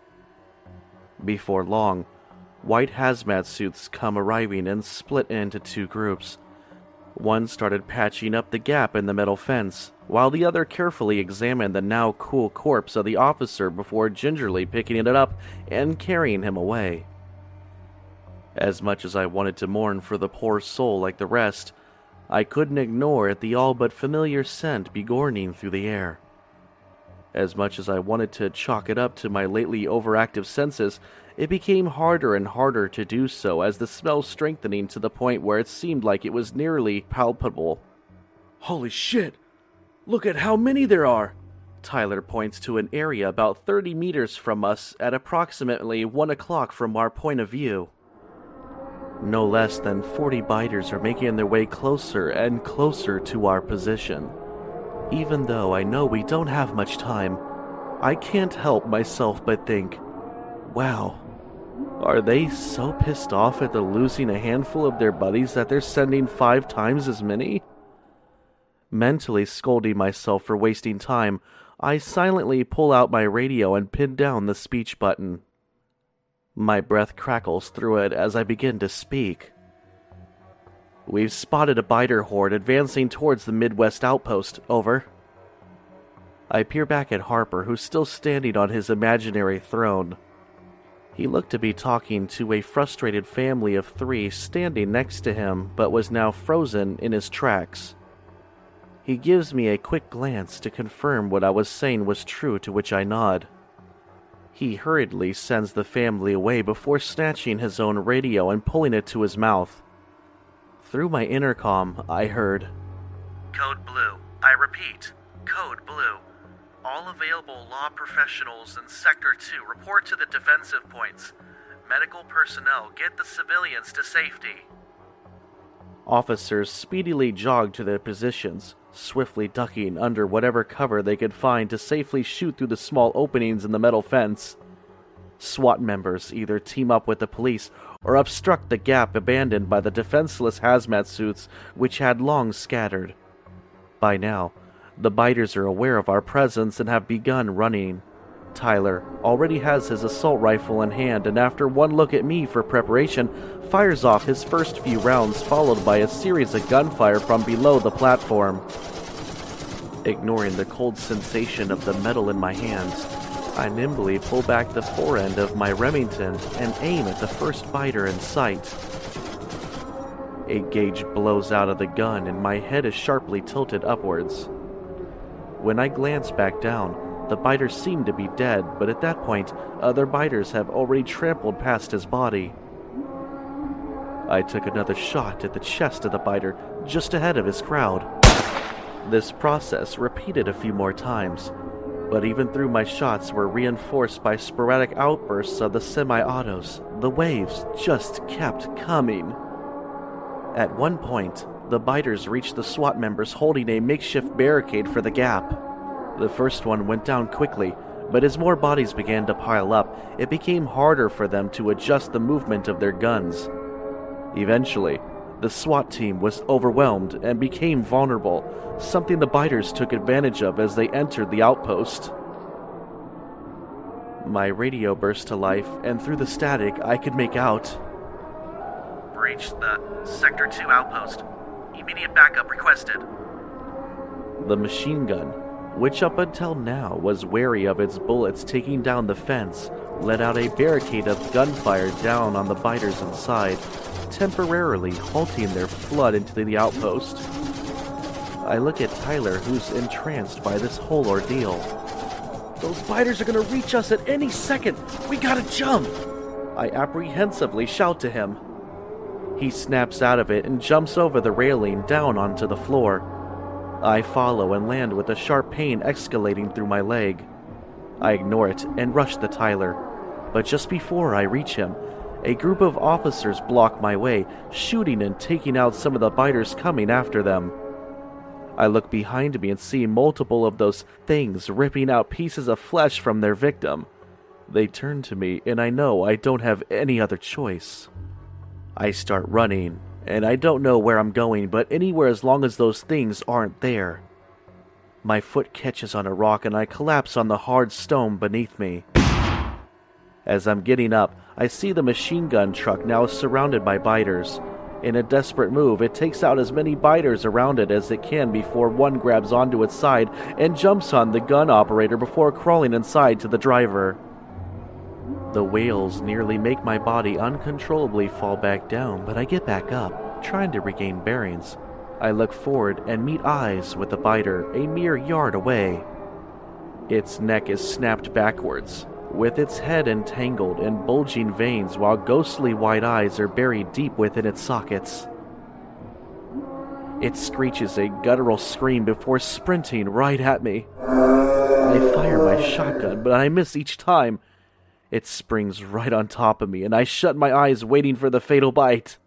Before long, white hazmat suits come arriving and split into two groups. One started patching up the gap in the metal fence, while the other carefully examined the now cool corpse of the officer before gingerly picking it up and carrying him away. As much as I wanted to mourn for the poor soul like the rest, I couldn't ignore at the all but familiar scent begorning through the air. As much as I wanted to chalk it up to my lately overactive senses, it became harder and harder to do so as the smell strengthening to the point where it seemed like it was nearly palpable. Holy shit! Look at how many there are! Tyler points to an area about 30 meters from us at approximately 1 o'clock from our point of view. No less than 40 biters are making their way closer and closer to our position. Even though I know we don't have much time, I can't help myself but think, wow, are they so pissed off at the losing a handful of their buddies that they're sending five times as many? Mentally scolding myself for wasting time, I silently pull out my radio and pin down the speech button. My breath crackles through it as I begin to speak. We've spotted a biter horde advancing towards the Midwest outpost. Over. I peer back at Harper, who's still standing on his imaginary throne. He looked to be talking to a frustrated family of three standing next to him, but was now frozen in his tracks. He gives me a quick glance to confirm what I was saying was true, to which I nod. He hurriedly sends the family away before snatching his own radio and pulling it to his mouth. Through my intercom, I heard Code Blue. I repeat, Code Blue. All available law professionals in Sector 2 report to the defensive points. Medical personnel, get the civilians to safety. Officers speedily jogged to their positions, swiftly ducking under whatever cover they could find to safely shoot through the small openings in the metal fence. SWAT members either team up with the police or obstruct the gap abandoned by the defenseless hazmat suits which had long scattered. By now, the biters are aware of our presence and have begun running. Tyler already has his assault rifle in hand, and after one look at me for preparation, fires off his first few rounds, followed by a series of gunfire from below the platform. Ignoring the cold sensation of the metal in my hands, I nimbly pull back the forend of my Remington and aim at the first biter in sight. A gauge blows out of the gun, and my head is sharply tilted upwards. When I glance back down, the biter seem to be dead, but at that point, other biters have already trampled past his body. I took another shot at the chest of the biter, just ahead of his crowd. This process repeated a few more times, but even through my shots were reinforced by sporadic outbursts of the semi autos, the waves just kept coming. At one point, the biters reached the SWAT members holding a makeshift barricade for the gap. The first one went down quickly, but as more bodies began to pile up, it became harder for them to adjust the movement of their guns. Eventually, the SWAT team was overwhelmed and became vulnerable, something the biters took advantage of as they entered the outpost. My radio burst to life, and through the static, I could make out. Breach the Sector 2 outpost. Immediate backup requested. The machine gun which up until now was wary of its bullets taking down the fence, let out a barricade of gunfire down on the biters inside, temporarily halting their flood into the outpost. I look at Tyler, who's entranced by this whole ordeal. Those biters are gonna reach us at any second! We gotta jump! I apprehensively shout to him. He snaps out of it and jumps over the railing down onto the floor. I follow and land with a sharp pain escalating through my leg. I ignore it and rush the Tyler, but just before I reach him, a group of officers block my way, shooting and taking out some of the biters coming after them. I look behind me and see multiple of those things ripping out pieces of flesh from their victim. They turn to me, and I know I don't have any other choice. I start running, and I don't know where I'm going, but anywhere as long as those things aren't there. My foot catches on a rock and I collapse on the hard stone beneath me. As I'm getting up, I see the machine gun truck now surrounded by biters. In a desperate move, it takes out as many biters around it as it can before one grabs onto its side and jumps on the gun operator before crawling inside to the driver. The wails nearly make my body uncontrollably fall back down, but I get back up, trying to regain bearings. I look forward and meet eyes with the biter a mere yard away. Its neck is snapped backwards, with its head entangled in bulging veins while ghostly white eyes are buried deep within its sockets. It screeches a guttural scream before sprinting right at me. I fire my shotgun, but I miss each time, it springs right on top of me, and I shut my eyes waiting for the fatal bite.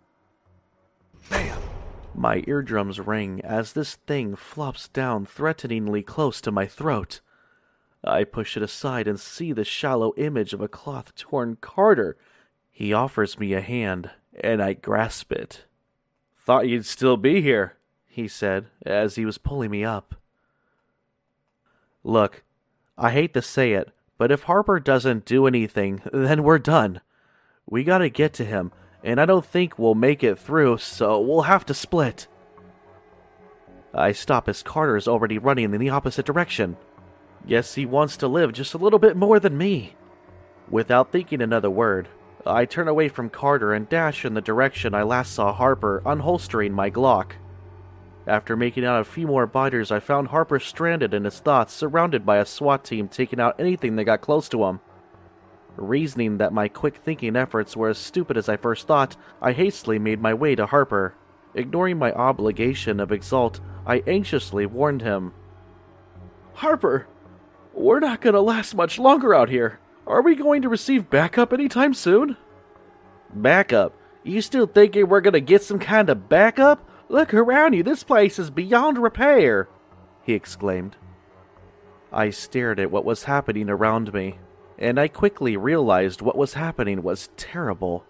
Bam! My eardrums ring as this thing flops down threateningly close to my throat. I push it aside and see the shallow image of a cloth torn Carter. He offers me a hand, and I grasp it. Thought you'd still be here, he said as he was pulling me up. Look, I hate to say it, but if Harper doesn't do anything, then we're done. We gotta get to him, and I don't think we'll make it through, so we'll have to split. I stop as Carter's already running in the opposite direction. Guess he wants to live just a little bit more than me. Without thinking another word, I turn away from Carter and dash in the direction I last saw Harper unholstering my Glock. After making out a few more biters, I found Harper stranded in his thoughts, surrounded by a SWAT team taking out anything that got close to him. Reasoning that my quick thinking efforts were as stupid as I first thought, I hastily made my way to Harper. Ignoring my obligation of exalt, I anxiously warned him. Harper, we're not gonna last much longer out here. Are we going to receive backup anytime soon? Backup? You still thinking we're gonna get some kind of backup? Look around you, this place is beyond repair, he exclaimed. I stared at what was happening around me, and I quickly realized what was happening was terrible.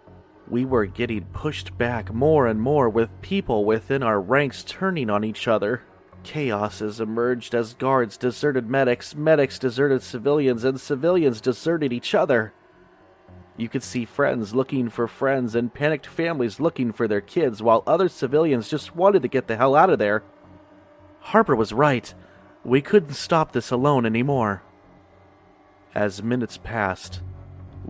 We were getting pushed back more and more, with people within our ranks turning on each other. Chaos has emerged as guards deserted medics, medics deserted civilians, and civilians deserted each other. You could see friends looking for friends and panicked families looking for their kids, while other civilians just wanted to get the hell out of there. Harper was right. We couldn't stop this alone anymore. As minutes passed,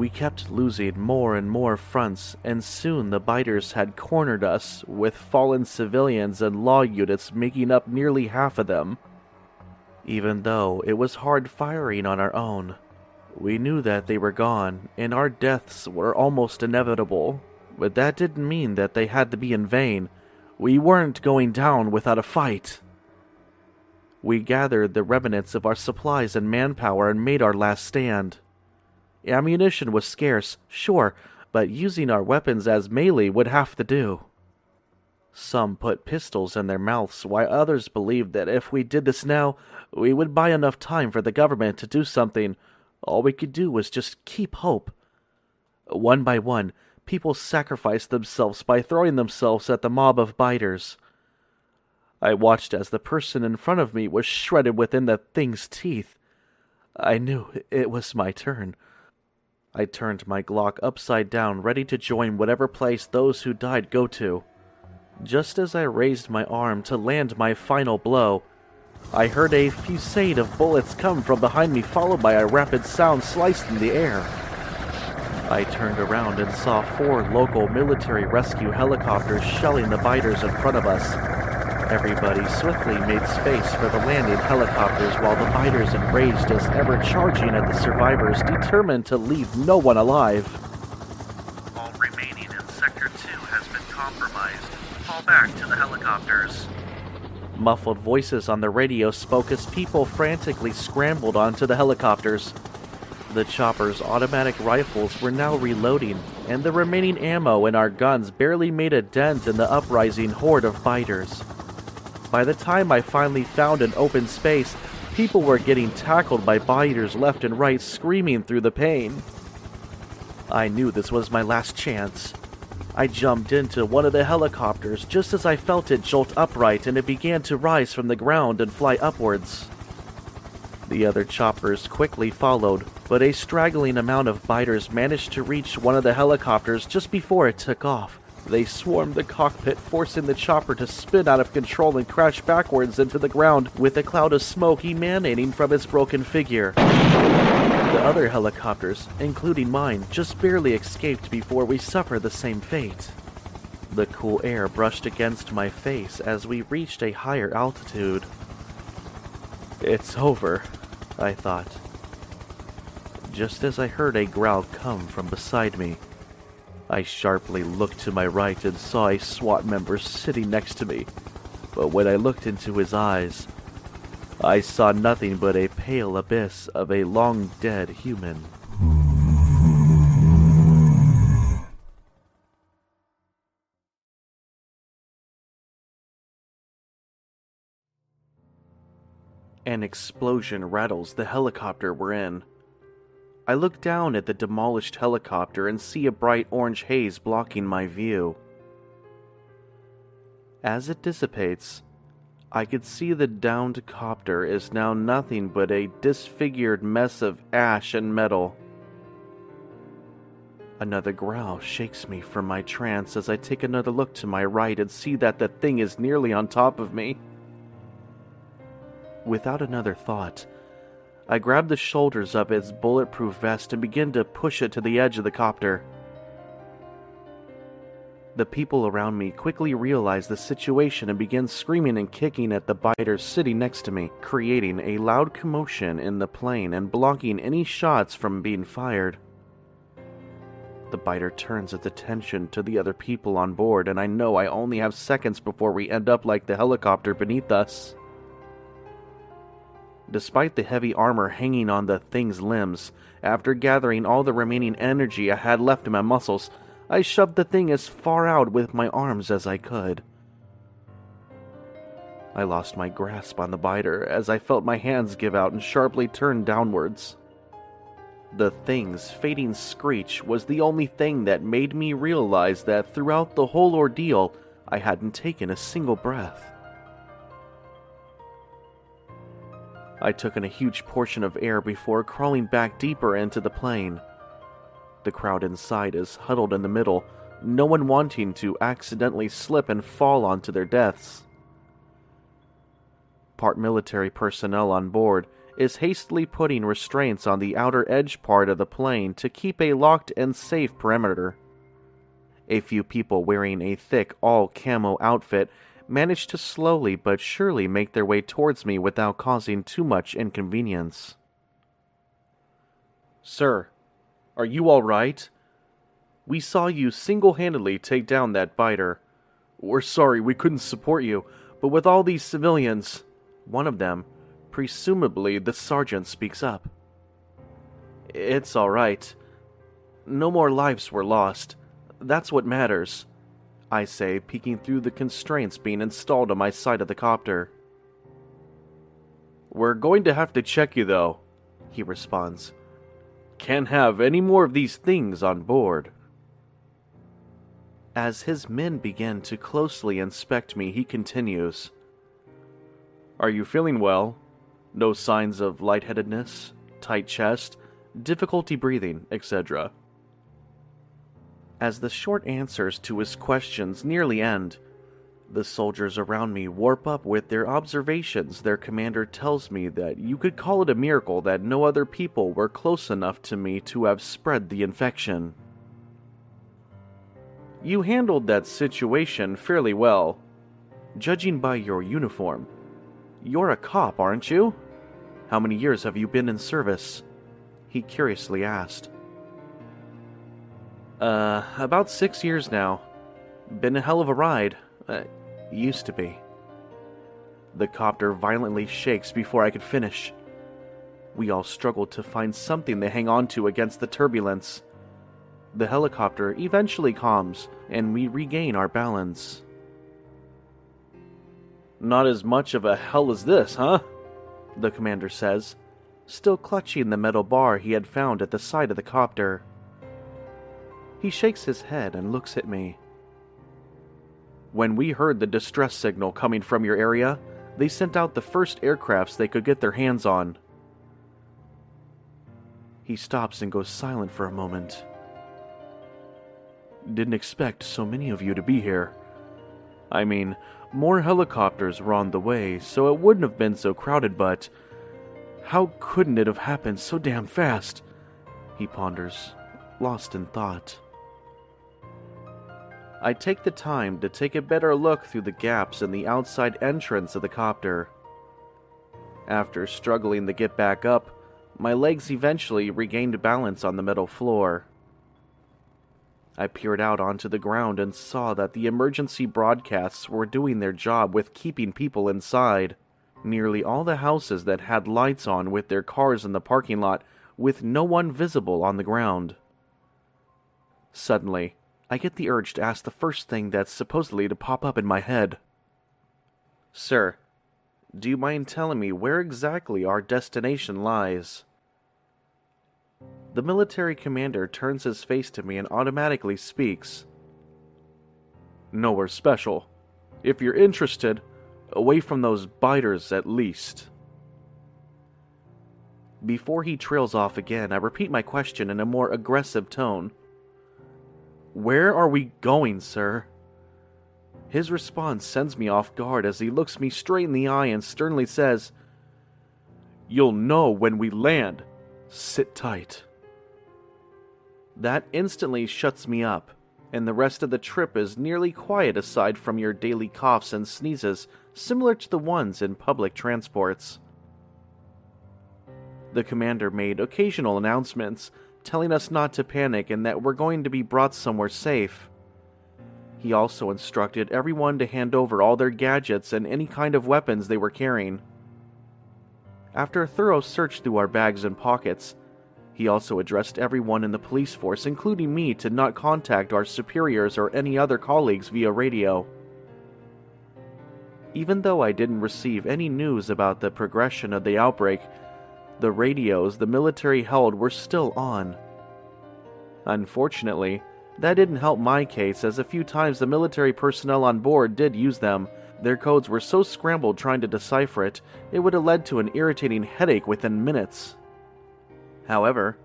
we kept losing more and more fronts, and soon the biters had cornered us, with fallen civilians and law units making up nearly half of them. Even though it was hard firing on our own, we knew that they were gone, and our deaths were almost inevitable. But that didn't mean that they had to be in vain. We weren't going down without a fight. We gathered the remnants of our supplies and manpower and made our last stand. Ammunition was scarce, sure, but using our weapons as melee would have to do. Some put pistols in their mouths, while others believed that if we did this now, we would buy enough time for the government to do something. All we could do was just keep hope. One by one, people sacrificed themselves by throwing themselves at the mob of biters. I watched as the person in front of me was shredded within the thing's teeth. I knew it was my turn. I turned my Glock upside down, ready to join whatever place those who died go to. Just as I raised my arm to land my final blow, I heard a fusade of bullets come from behind me, followed by a rapid sound sliced in the air. I turned around and saw four local military rescue helicopters shelling the biters in front of us. Everybody swiftly made space for the landing helicopters while the fighters enraged as ever charging at the survivors, determined to leave no one alive. All remaining in Sector 2 has been compromised. Fall back to the helicopters. Muffled voices on the radio spoke as people frantically scrambled onto the helicopters. The chopper's automatic rifles were now reloading, and the remaining ammo in our guns barely made a dent in the uprising horde of biters. By the time I finally found an open space, people were getting tackled by biters left and right, screaming through the pain. I knew this was my last chance. I jumped into one of the helicopters just as I felt it jolt upright and it began to rise from the ground and fly upwards. The other choppers quickly followed, but a straggling amount of biters managed to reach one of the helicopters just before it took off. They swarmed the cockpit, forcing the chopper to spin out of control and crash backwards into the ground with a cloud of smoke emanating from its broken figure. The other helicopters, including mine, just barely escaped before we suffered the same fate. The cool air brushed against my face as we reached a higher altitude. It's over, I thought. Just as I heard a growl come from beside me. I sharply looked to my right and saw a SWAT member sitting next to me. But when I looked into his eyes, I saw nothing but a pale abyss of a long dead human. An explosion rattles the helicopter we're in. I look down at the demolished helicopter and see a bright orange haze blocking my view. As it dissipates, I could see the downed copter is now nothing but a disfigured mess of ash and metal. Another growl shakes me from my trance as I take another look to my right and see that the thing is nearly on top of me. Without another thought, I grabbed the shoulders of its bulletproof vest and began to push it to the edge of the copter. The people around me quickly realized the situation and began screaming and kicking at the biters sitting next to me, creating a loud commotion in the plane and blocking any shots from being fired. The biter turns its attention to the other people on board, and I know I only have seconds before we end up like the helicopter beneath us. Despite the heavy armor hanging on the thing's limbs, after gathering all the remaining energy I had left in my muscles, I shoved the thing as far out with my arms as I could. I lost my grasp on the biter as I felt my hands give out and sharply turn downwards. The thing's fading screech was the only thing that made me realize that throughout the whole ordeal, I hadn't taken a single breath. I took in a huge portion of air before crawling back deeper into the plane. The crowd inside is huddled in the middle, no one wanting to accidentally slip and fall onto their deaths. Part military personnel on board is hastily putting restraints on the outer edge part of the plane to keep a locked and safe perimeter. A few people wearing a thick all camo outfit manage to slowly but surely make their way towards me without causing too much inconvenience. Sir, are you all right? We saw you single handedly take down that biter. We're sorry we couldn't support you, but with all these civilians, one of them, presumably the sergeant, speaks up. It's all right. No more lives were lost. That's what matters. I say, peeking through the constraints being installed on my side of the copter. We're going to have to check you, though, he responds. Can't have any more of these things on board. As his men begin to closely inspect me, he continues Are you feeling well? No signs of lightheadedness, tight chest, difficulty breathing, etc. As the short answers to his questions nearly end, the soldiers around me warp up with their observations. Their commander tells me that you could call it a miracle that no other people were close enough to me to have spread the infection. You handled that situation fairly well, judging by your uniform. You're a cop, aren't you? How many years have you been in service? He curiously asked. Uh, about six years now. Been a hell of a ride. Uh, used to be. The copter violently shakes before I could finish. We all struggle to find something to hang on to against the turbulence. The helicopter eventually calms, and we regain our balance. Not as much of a hell as this, huh? The commander says, still clutching the metal bar he had found at the side of the copter. He shakes his head and looks at me. When we heard the distress signal coming from your area, they sent out the first aircrafts they could get their hands on. He stops and goes silent for a moment. Didn't expect so many of you to be here. I mean, more helicopters were on the way, so it wouldn't have been so crowded, but how couldn't it have happened so damn fast? He ponders, lost in thought. I take the time to take a better look through the gaps in the outside entrance of the copter. After struggling to get back up, my legs eventually regained balance on the metal floor. I peered out onto the ground and saw that the emergency broadcasts were doing their job with keeping people inside. Nearly all the houses that had lights on with their cars in the parking lot, with no one visible on the ground. Suddenly, I get the urge to ask the first thing that's supposedly to pop up in my head. Sir, do you mind telling me where exactly our destination lies? The military commander turns his face to me and automatically speaks. Nowhere special. If you're interested, away from those biters at least. Before he trails off again, I repeat my question in a more aggressive tone. Where are we going, sir? His response sends me off guard as he looks me straight in the eye and sternly says, You'll know when we land. Sit tight. That instantly shuts me up, and the rest of the trip is nearly quiet aside from your daily coughs and sneezes, similar to the ones in public transports. The commander made occasional announcements, telling us not to panic and that we're going to be brought somewhere safe. He also instructed everyone to hand over all their gadgets and any kind of weapons they were carrying. After a thorough search through our bags and pockets, He also addressed everyone in the police force, including me, to not contact our superiors or any other colleagues via radio. Even though I didn't receive any news about the progression of the outbreak, the radios the military held were still on. Unfortunately, that didn't help my case, as a few times the military personnel on board did use them. Their codes were so scrambled trying to decipher it, it would have led to an irritating headache within minutes. However,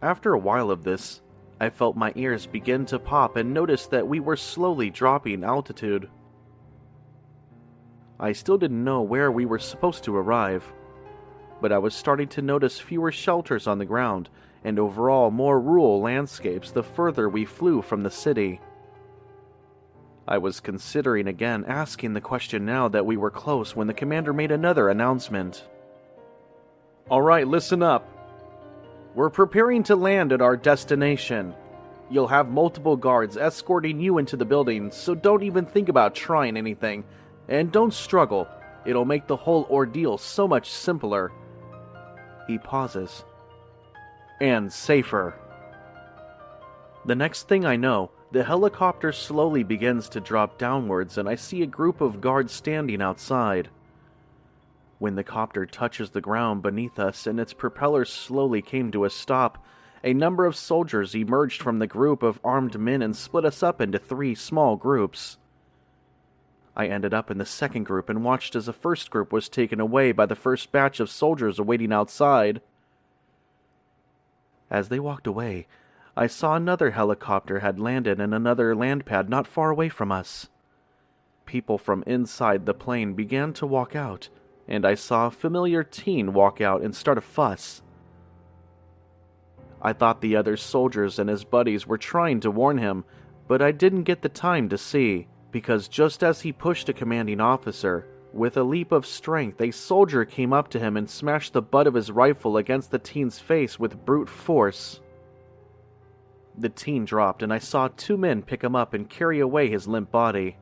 after a while of this, I felt my ears begin to pop and noticed that we were slowly dropping altitude. I still didn't know where we were supposed to arrive, but I was starting to notice fewer shelters on the ground and overall more rural landscapes the further we flew from the city. I was considering again asking the question now that we were close when the commander made another announcement. Alright, listen up. We're preparing to land at our destination. You'll have multiple guards escorting you into the building, so don't even think about trying anything. And don't struggle, it'll make the whole ordeal so much simpler. He pauses and safer. The next thing I know, the helicopter slowly begins to drop downwards, and I see a group of guards standing outside. When the copter touches the ground beneath us and its propellers slowly came to a stop, a number of soldiers emerged from the group of armed men and split us up into three small groups. I ended up in the second group and watched as the first group was taken away by the first batch of soldiers awaiting outside. As they walked away, I saw another helicopter had landed in another land pad not far away from us. People from inside the plane began to walk out, and I saw a familiar teen walk out and start a fuss. I thought the other soldiers and his buddies were trying to warn him, but I didn't get the time to see, because just as he pushed a commanding officer, with a leap of strength, a soldier came up to him and smashed the butt of his rifle against the teen's face with brute force. The teen dropped, and I saw two men pick him up and carry away his limp body.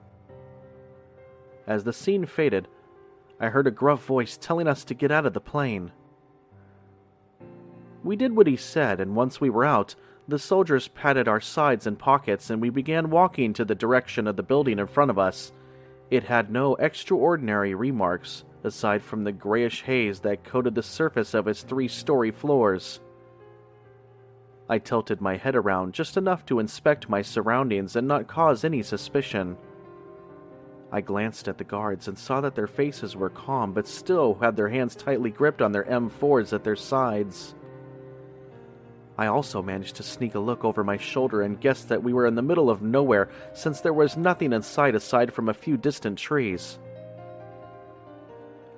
As the scene faded, I heard a gruff voice telling us to get out of the plane. We did what he said, and once we were out, the soldiers patted our sides and pockets, and we began walking to the direction of the building in front of us it had no extraordinary remarks, aside from the grayish haze that coated the surface of its three story floors. I tilted my head around just enough to inspect my surroundings and not cause any suspicion. I glanced at the guards and saw that their faces were calm but still had their hands tightly gripped on their M4s at their sides. I also managed to sneak a look over my shoulder and guessed that we were in the middle of nowhere since there was nothing in sight aside from a few distant trees.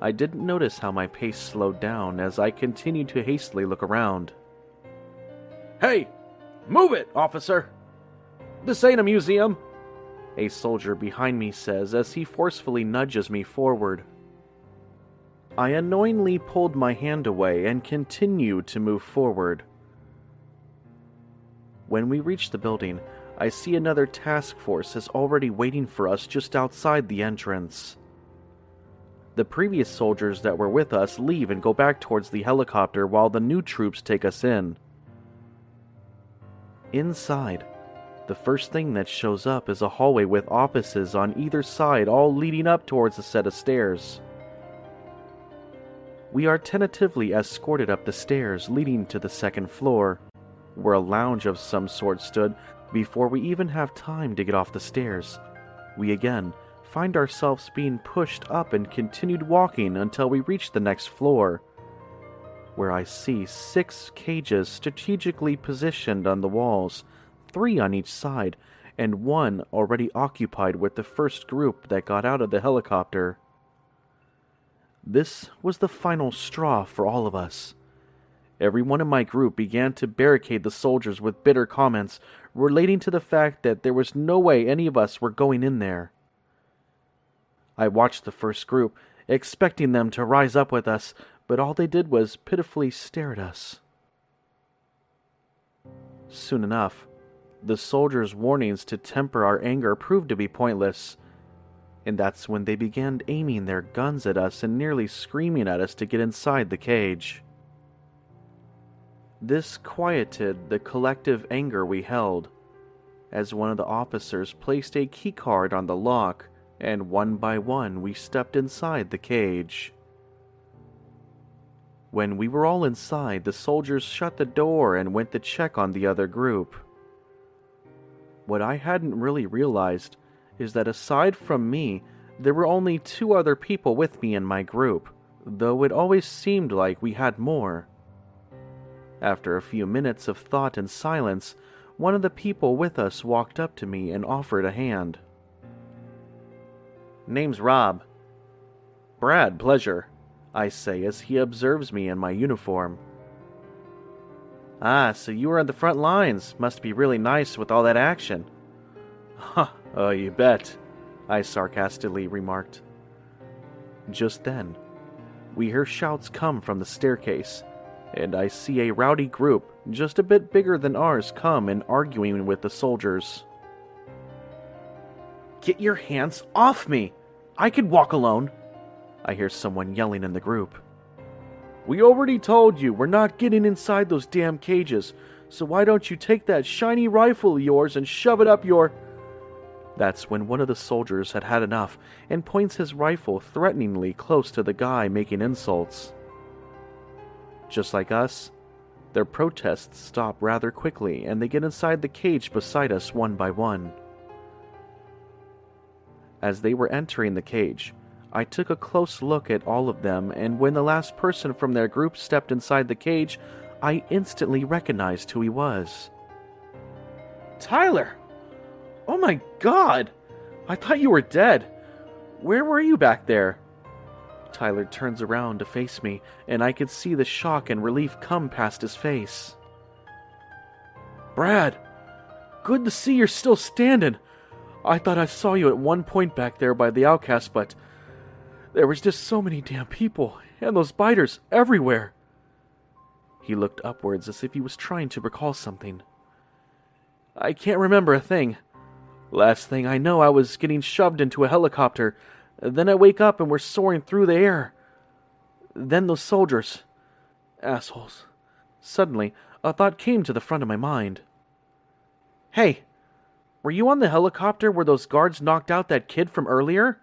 I didn't notice how my pace slowed down as I continued to hastily look around. Hey! Move it, officer! This ain't a museum! A soldier behind me says as he forcefully nudges me forward. I annoyingly pulled my hand away and continued to move forward. When we reach the building, I see another task force is already waiting for us just outside the entrance. The previous soldiers that were with us leave and go back towards the helicopter while the new troops take us in. Inside, the first thing that shows up is a hallway with offices on either side, all leading up towards a set of stairs. We are tentatively escorted up the stairs leading to the second floor where a lounge of some sort stood before we even have time to get off the stairs. We again find ourselves being pushed up and continued walking until we reach the next floor, where I see six cages strategically positioned on the walls, three on each side, and one already occupied with the first group that got out of the helicopter. This was the final straw for all of us. Everyone in my group began to barricade the soldiers with bitter comments relating to the fact that there was no way any of us were going in there. I watched the first group, expecting them to rise up with us, but all they did was pitifully stare at us. Soon enough, the soldiers' warnings to temper our anger proved to be pointless, and that's when they began aiming their guns at us and nearly screaming at us to get inside the cage. This quieted the collective anger we held, as one of the officers placed a keycard on the lock, and one by one we stepped inside the cage. When we were all inside, the soldiers shut the door and went to check on the other group. What I hadn't really realized is that aside from me, there were only two other people with me in my group, though it always seemed like we had more. After a few minutes of thought and silence, one of the people with us walked up to me and offered a hand. Name's Rob. Brad, pleasure. I say as he observes me in my uniform. Ah, so you were on the front lines. Must be really nice with all that action. Huh, oh, you bet, I sarcastically remarked. Just then, we hear shouts come from the staircase, and I see a rowdy group, just a bit bigger than ours, come and arguing with the soldiers. Get your hands off me! I could walk alone! I hear someone yelling in the group. We already told you we're not getting inside those damn cages, so why don't you take that shiny rifle of yours and shove it up your. That's when one of the soldiers had had enough and points his rifle threateningly close to the guy making insults. Just like us, their protests stop rather quickly and they get inside the cage beside us one by one. As they were entering the cage, I took a close look at all of them, and when the last person from their group stepped inside the cage, I instantly recognized who he was. Tyler! Oh my god! I thought you were dead. Where were you back there? Tyler turns around to face me, and I could see the shock and relief come past his face. Brad, good to see you're still standing. I thought I saw you at one point back there by the outcast, but there was just so many damn people, and those biters everywhere. He looked upwards as if he was trying to recall something. I can't remember a thing. Last thing I know, I was getting shoved into a helicopter. Then I wake up and we're soaring through the air. Then those soldiers. Assholes. Suddenly, a thought came to the front of my mind. Hey, were you on the helicopter where those guards knocked out that kid from earlier?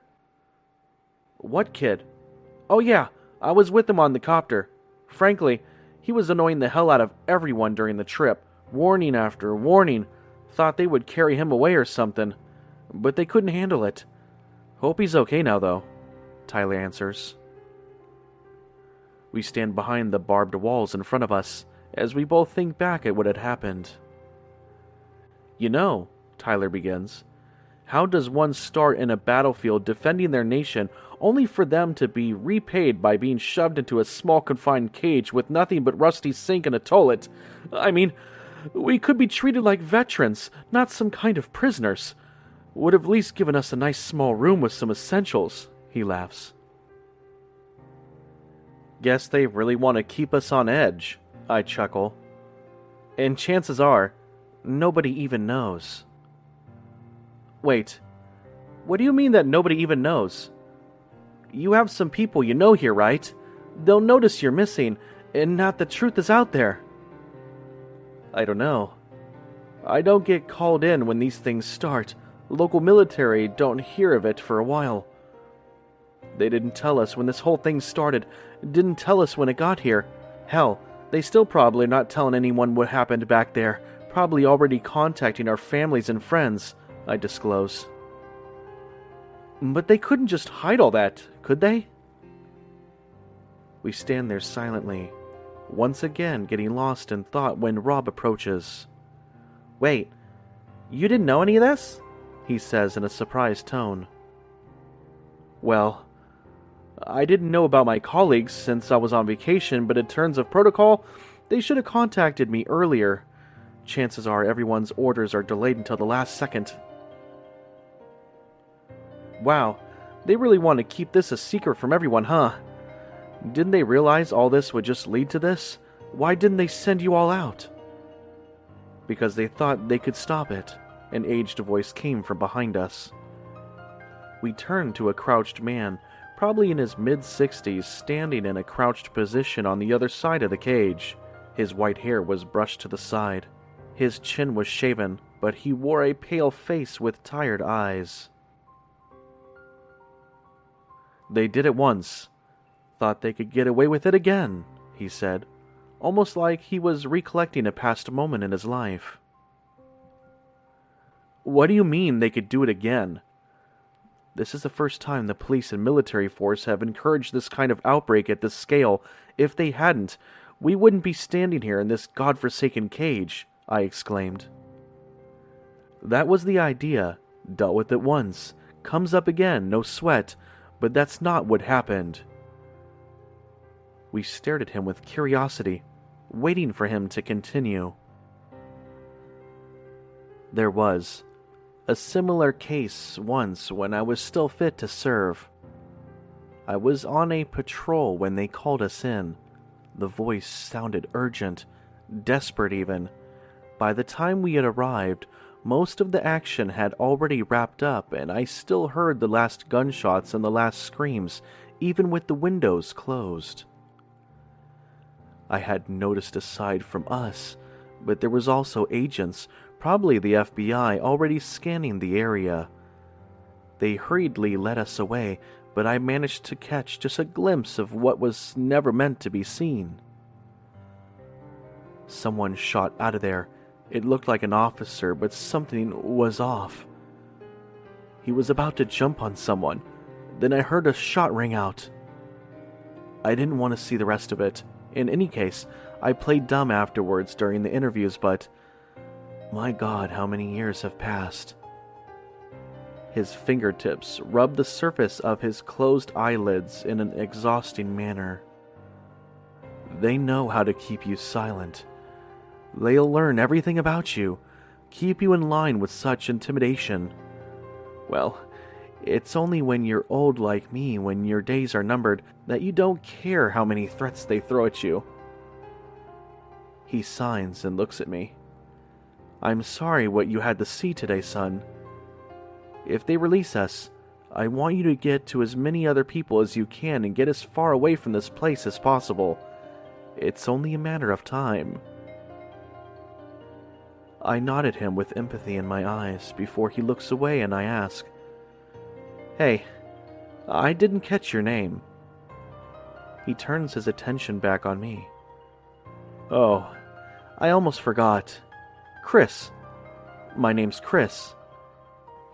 What kid? Oh, yeah, I was with him on the copter. Frankly, he was annoying the hell out of everyone during the trip, warning after warning. Thought they would carry him away or something, but they couldn't handle it. Hope he's okay now, though, Tyler answers. We stand behind the barbed walls in front of us as we both think back at what had happened. You know, Tyler begins, how does one start in a battlefield defending their nation only for them to be repaid by being shoved into a small confined cage with nothing but rusty sink and a toilet? I mean, we could be treated like veterans, not some kind of prisoners. Would have at least given us a nice small room with some essentials, he laughs. Guess they really want to keep us on edge, I chuckle. And chances are, nobody even knows. Wait, what do you mean that nobody even knows? You have some people you know here, right? They'll notice you're missing, and not the truth is out there. I don't know. I don't get called in when these things start. Local military don't hear of it for a while. They didn't tell us when this whole thing started, didn't tell us when it got here. Hell, they still probably are not telling anyone what happened back there, probably already contacting our families and friends, I disclose. But they couldn't just hide all that, could they? We stand there silently, once again getting lost in thought when Rob approaches. Wait, you didn't know any of this? He says in a surprised tone. Well, I didn't know about my colleagues since I was on vacation, but in terms of protocol, they should have contacted me earlier. Chances are everyone's orders are delayed until the last second. Wow, they really want to keep this a secret from everyone, huh? Didn't they realize all this would just lead to this? Why didn't they send you all out? Because they thought they could stop it, an aged voice came from behind us. We turned to a crouched man, probably in his mid 60s, standing in a crouched position on the other side of the cage, His white hair was brushed to the side. His chin was shaven, but he wore a pale face with tired eyes. They did it once. Thought they could get away with it again, he said, almost like he was recollecting a past moment in his life. What do you mean they could do it again? This is the first time the police and military force have encouraged this kind of outbreak at this scale. If they hadn't, we wouldn't be standing here in this god-forsaken cage, I exclaimed. That was the idea. Dealt with it once. Comes up again, no sweat. But that's not what happened. We stared at him with curiosity, waiting for him to continue. There was a similar case once when I was still fit to serve. I was on a patrol when they called us in. The voice sounded urgent, desperate even. By the time we had arrived, most of the action had already wrapped up, and I still heard the last gunshots and the last screams, even with the windows closed. I had noticed aside from us, but there was also agents, probably the FBI, already scanning the area. They hurriedly led us away, but I managed to catch just a glimpse of what was never meant to be seen. Someone shot out of there it looked like an officer, but something was off. He was about to jump on someone. Then I heard a shot ring out. I didn't want to see the rest of it. In any case, I played dumb afterwards during the interviews, but my god, how many years have passed. His fingertips rubbed the surface of his closed eyelids in an exhausting manner. They know how to keep you silent. They'll learn everything about you, keep you in line with such intimidation. Well, it's only when you're old like me, when your days are numbered, that you don't care how many threats they throw at you. He signs and looks at me. I'm sorry what you had to see today, son. If they release us, I want you to get to as many other people as you can and get as far away from this place as possible. It's only a matter of time. I nod at him with empathy in my eyes before he looks away and I ask, Hey, I didn't catch your name. He turns his attention back on me. Oh, I almost forgot. Chris. My name's Chris.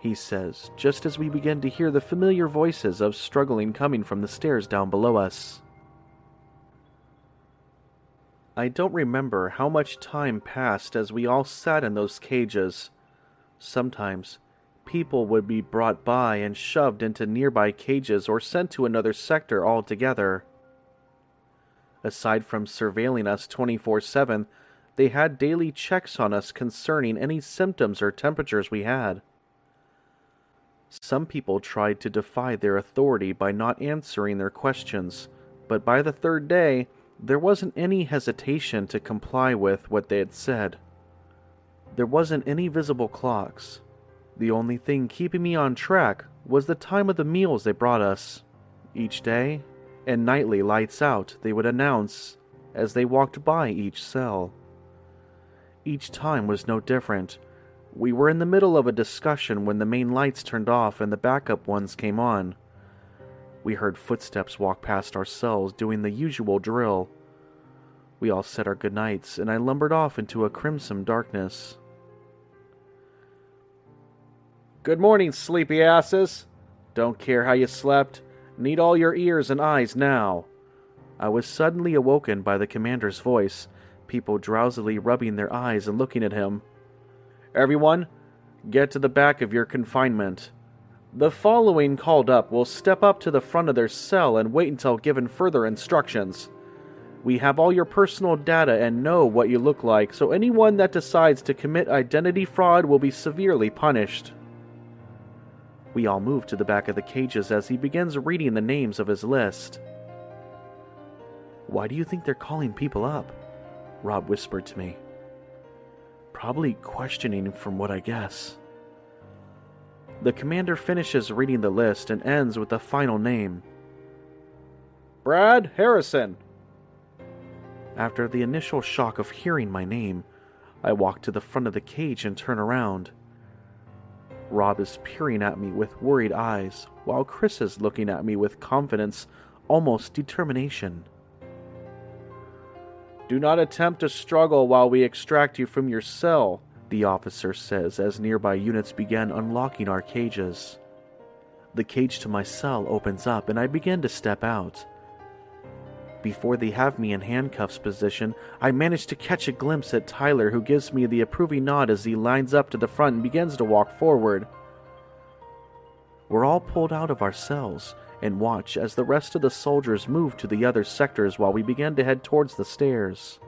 He says, just as we begin to hear the familiar voices of struggling coming from the stairs down below us. I don't remember how much time passed as we all sat in those cages. Sometimes, people would be brought by and shoved into nearby cages or sent to another sector altogether. Aside from surveilling us 24 7, they had daily checks on us concerning any symptoms or temperatures we had. Some people tried to defy their authority by not answering their questions, but by the third day, there wasn't any hesitation to comply with what they had said. There wasn't any visible clocks. The only thing keeping me on track was the time of the meals they brought us. Each day, and nightly lights out, they would announce as they walked by each cell. Each time was no different. We were in the middle of a discussion when the main lights turned off and the backup ones came on. We heard footsteps walk past our cells doing the usual drill. We all said our goodnights, and I lumbered off into a crimson darkness. Good morning, sleepy asses. Don't care how you slept. Need all your ears and eyes now. I was suddenly awoken by the commander's voice, people drowsily rubbing their eyes and looking at him. Everyone, get to the back of your confinement. The following called up will step up to the front of their cell and wait until given further instructions. We have all your personal data and know what you look like, so anyone that decides to commit identity fraud will be severely punished. We all move to the back of the cages as he begins reading the names of his list. Why do you think they're calling people up? Rob whispered to me. Probably questioning from what I guess. The commander finishes reading the list and ends with the final name Brad Harrison. After the initial shock of hearing my name, I walk to the front of the cage and turn around. Rob is peering at me with worried eyes, while Chris is looking at me with confidence, almost determination. Do not attempt to struggle while we extract you from your cell, the officer says as nearby units begin unlocking our cages. The cage to my cell opens up and I begin to step out. Before they have me in handcuffs position, I manage to catch a glimpse at Tyler, who gives me the approving nod as he lines up to the front and begins to walk forward. We're all pulled out of our cells and watch as the rest of the soldiers move to the other sectors while we begin to head towards the stairs.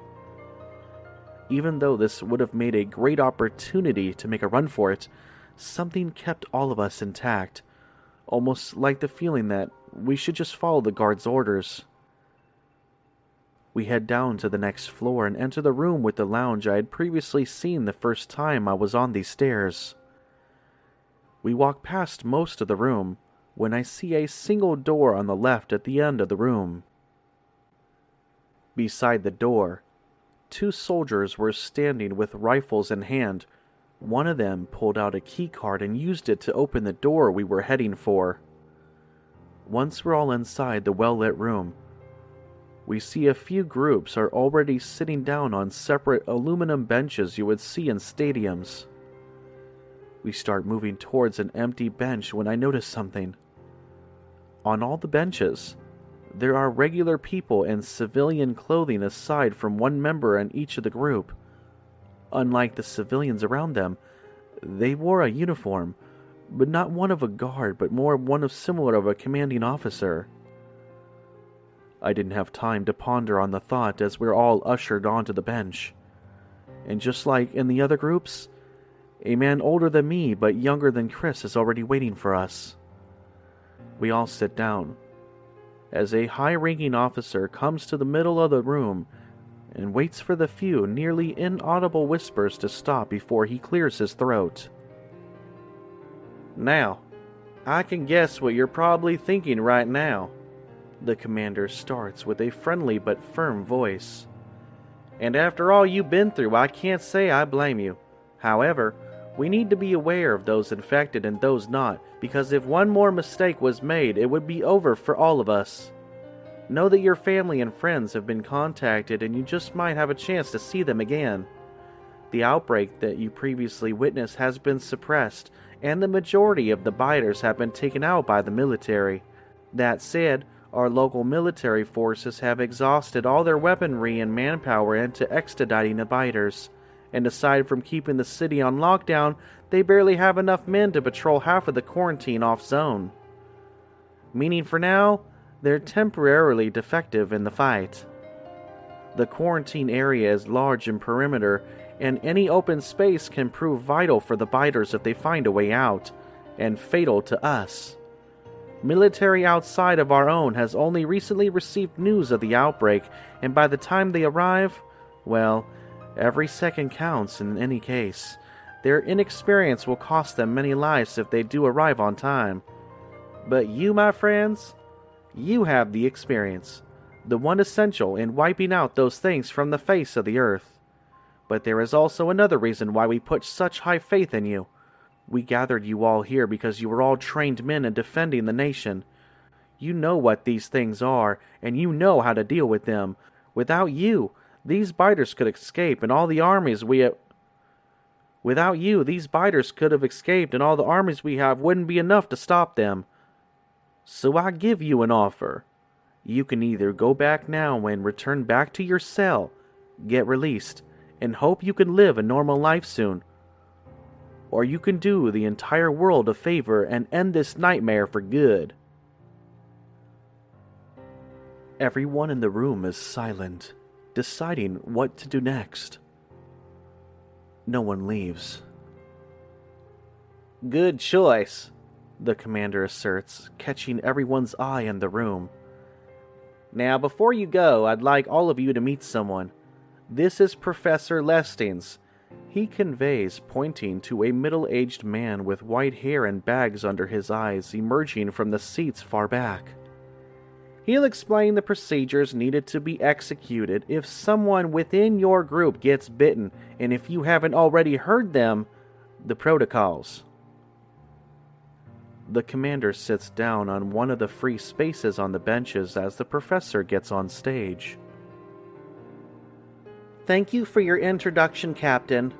Even though this would have made a great opportunity to make a run for it, something kept all of us intact, almost like the feeling that we should just follow the guard's orders. We head down to the next floor and enter the room with the lounge I had previously seen the first time I was on these stairs. We walk past most of the room when I see a single door on the left at the end of the room. Beside the door, two soldiers were standing with rifles in hand. One of them pulled out a key card and used it to open the door we were heading for. Once we're all inside the well lit room, we see a few groups are already sitting down on separate aluminum benches you would see in stadiums. We start moving towards an empty bench when I notice something. On all the benches, there are regular people in civilian clothing aside from one member in each of the group. Unlike the civilians around them, they wore a uniform, but not one of a guard, but more one of similar of a commanding officer. I didn't have time to ponder on the thought as we're all ushered onto the bench. And just like in the other groups, a man older than me but younger than Chris is already waiting for us. We all sit down. As a high ranking officer comes to the middle of the room and waits for the few nearly inaudible whispers to stop before he clears his throat. Now, I can guess what you're probably thinking right now. The commander starts with a friendly but firm voice. And after all you've been through, I can't say I blame you. However, we need to be aware of those infected and those not, because if one more mistake was made, it would be over for all of us. Know that your family and friends have been contacted and you just might have a chance to see them again. The outbreak that you previously witnessed has been suppressed, and the majority of the biters have been taken out by the military. That said, our local military forces have exhausted all their weaponry and manpower into extraditing the biters and aside from keeping the city on lockdown, they barely have enough men to patrol half of the quarantine off zone. Meaning for now, they're temporarily defective in the fight. The quarantine area is large in perimeter, and any open space can prove vital for the biters if they find a way out, and fatal to us. Military outside of our own has only recently received news of the outbreak, and by the time they arrive, well, Every second counts in any case. Their inexperience will cost them many lives if they do arrive on time. But you, my friends, you have the experience, the one essential in wiping out those things from the face of the earth. But there is also another reason why we put such high faith in you. We gathered you all here because you are all trained men in defending the nation. You know what these things are, and you know how to deal with them. Without you, these biters could escape, and all the armies we have. Without you, these biters could have escaped, and all the armies we have wouldn't be enough to stop them. So I give you an offer. You can either go back now and return back to your cell, get released, and hope you can live a normal life soon. Or you can do the entire world a favor and end this nightmare for good. Everyone in the room is silent deciding what to do next. No one leaves. Good choice, the commander asserts, catching everyone's eye in the room. Now, before you go, I'd like all of you to meet someone. This is Professor Lestings. He conveys, pointing to a middle aged man with white hair and bags under his eyes emerging from the seats far back. He'll explain the procedures needed to be executed if someone within your group gets bitten, and if you haven't already heard them, the protocols. The commander sits down on one of the free spaces on the benches as the professor gets on stage. Thank you for your introduction, Captain.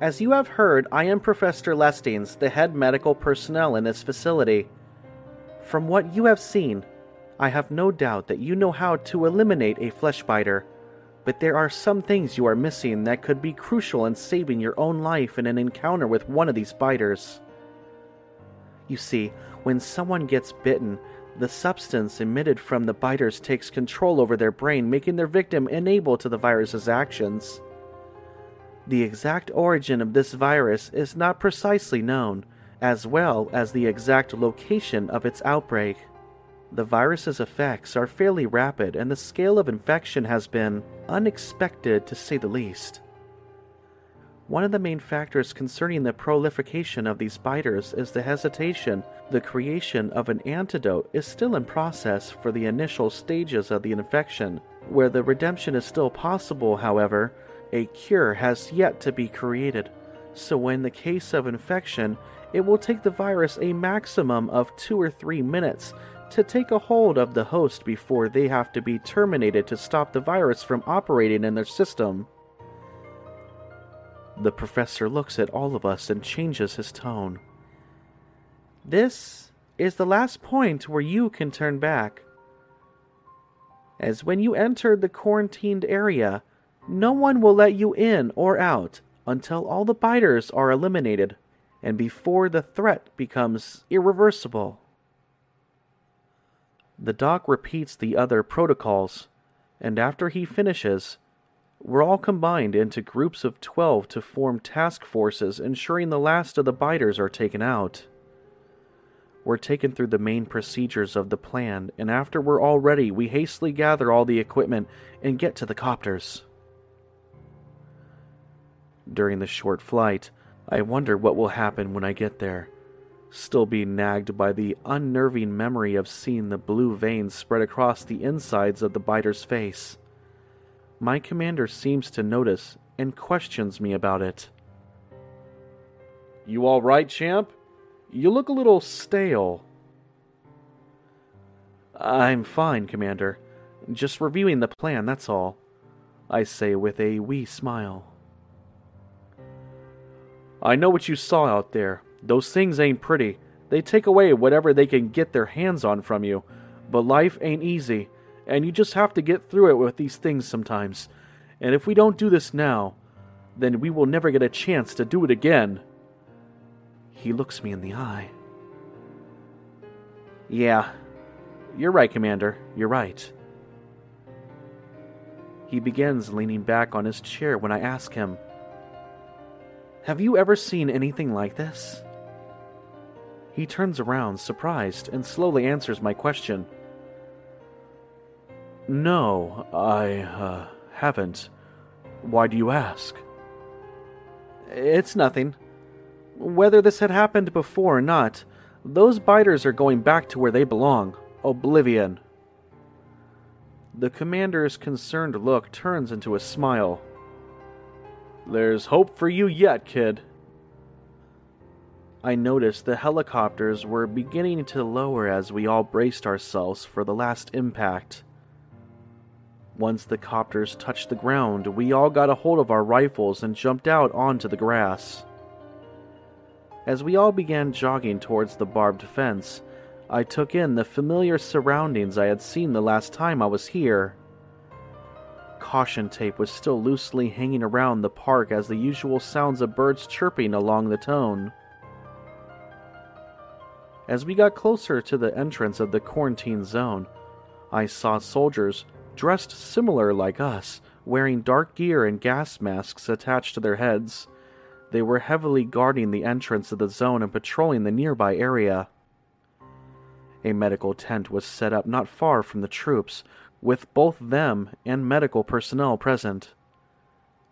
As you have heard, I am Professor Lestings, the head medical personnel in this facility. From what you have seen, I have no doubt that you know how to eliminate a flesh biter, but there are some things you are missing that could be crucial in saving your own life in an encounter with one of these biters. You see, when someone gets bitten, the substance emitted from the biters takes control over their brain, making their victim unable to the virus's actions. The exact origin of this virus is not precisely known, as well as the exact location of its outbreak. The virus's effects are fairly rapid, and the scale of infection has been unexpected to say the least. One of the main factors concerning the proliferation of these biters is the hesitation. The creation of an antidote is still in process for the initial stages of the infection. Where the redemption is still possible, however, a cure has yet to be created. So, in the case of infection, it will take the virus a maximum of two or three minutes to take a hold of the host before they have to be terminated to stop the virus from operating in their system. The professor looks at all of us and changes his tone. This is the last point where you can turn back. As when you entered the quarantined area, no one will let you in or out until all the biters are eliminated and before the threat becomes irreversible. The doc repeats the other protocols, and after he finishes, we're all combined into groups of 12 to form task forces ensuring the last of the biters are taken out. We're taken through the main procedures of the plan, and after we're all ready, we hastily gather all the equipment and get to the copters. During the short flight, I wonder what will happen when I get there, still being nagged by the unnerving memory of seeing the blue veins spread across the insides of the biter's face. My commander seems to notice and questions me about it. You all right, champ? You look a little stale. I'm fine, Commander. Just reviewing the plan, that's all. I say with a wee smile. I know what you saw out there. Those things ain't pretty. They take away whatever they can get their hands on from you. But life ain't easy, and you just have to get through it with these things sometimes. And if we don't do this now, then we will never get a chance to do it again. He looks me in the eye. Yeah, you're right, Commander. You're right. He begins leaning back on his chair when I ask him, Have you ever seen anything like this? He turns around, surprised, and slowly answers my question. No, I uh, haven't. Why do you ask? It's nothing. Whether this had happened before or not, those biters are going back to where they belong Oblivion. The commander's concerned look turns into a smile. There's hope for you yet, kid. I noticed the helicopters were beginning to lower as we all braced ourselves for the last impact. Once the copters touched the ground, we all got a hold of our rifles and jumped out onto the grass. As we all began jogging towards the barbed fence, I took in the familiar surroundings I had seen the last time I was here. Caution tape was still loosely hanging around the park as the usual sounds of birds chirping along the tone. As we got closer to the entrance of the quarantine zone, I saw soldiers dressed similar like us, wearing dark gear and gas masks attached to their heads. They were heavily guarding the entrance of the zone and patrolling the nearby area. A medical tent was set up not far from the troops, with both them and medical personnel present.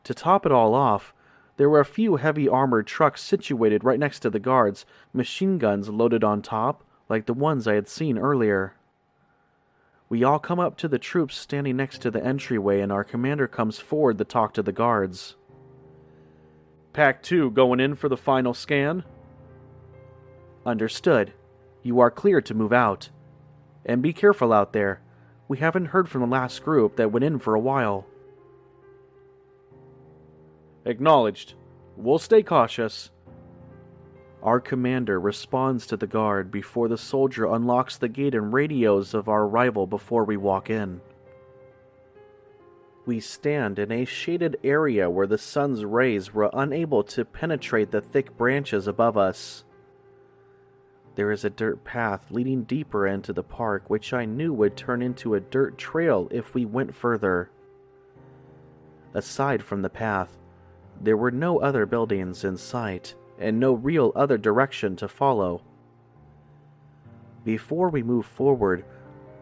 To top it all off, there were a few heavy armored trucks situated right next to the guards, machine guns loaded on top, like the ones I had seen earlier. We all come up to the troops standing next to the entryway, and our commander comes forward to talk to the guards. Pack 2 going in for the final scan? Understood. You are clear to move out. And be careful out there. We haven't heard from the last group that went in for a while. Acknowledged. We'll stay cautious. Our commander responds to the guard before the soldier unlocks the gate and radios of our arrival before we walk in. We stand in a shaded area where the sun's rays were unable to penetrate the thick branches above us. There is a dirt path leading deeper into the park, which I knew would turn into a dirt trail if we went further. Aside from the path, there were no other buildings in sight, and no real other direction to follow. Before we move forward,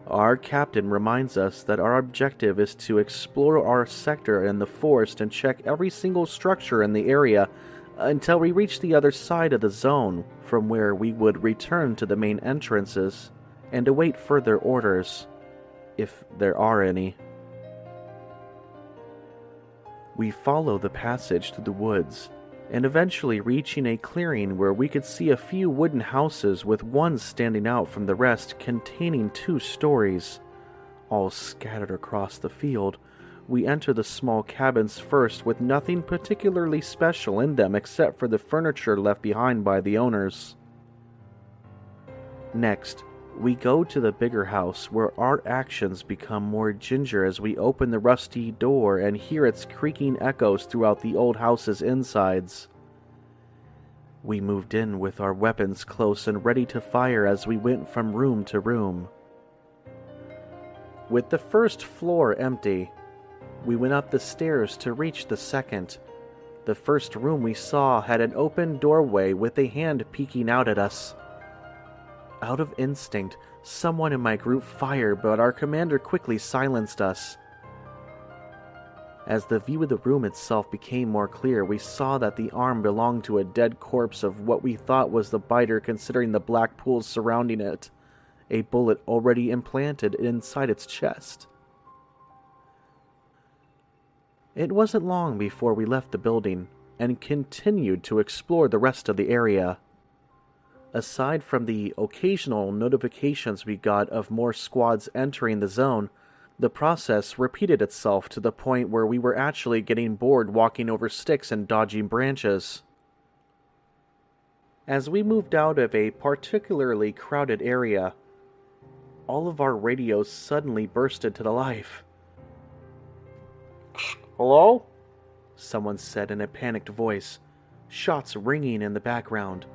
our captain reminds us that our objective is to explore our sector in the forest and check every single structure in the area until we reach the other side of the zone, from where we would return to the main entrances and await further orders, if there are any. We follow the passage through the woods and eventually reaching a clearing where we could see a few wooden houses with one standing out from the rest containing two stories. All scattered across the field, we enter the small cabins first with nothing particularly special in them except for the furniture left behind by the owners. Next, we go to the bigger house where our actions become more ginger as we open the rusty door and hear its creaking echoes throughout the old house's insides. We moved in with our weapons close and ready to fire as we went from room to room. With the first floor empty, we went up the stairs to reach the second. The first room we saw had an open doorway with a hand peeking out at us. Out of instinct, someone in my group fired, but our commander quickly silenced us. As the view of the room itself became more clear, we saw that the arm belonged to a dead corpse of what we thought was the biter, considering the black pools surrounding it, a bullet already implanted inside its chest. It wasn't long before we left the building and continued to explore the rest of the area. Aside from the occasional notifications we got of more squads entering the zone, the process repeated itself to the point where we were actually getting bored walking over sticks and dodging branches. As we moved out of a particularly crowded area, all of our radios suddenly bursted to life. Hello? Someone said in a panicked voice, shots ringing in the background.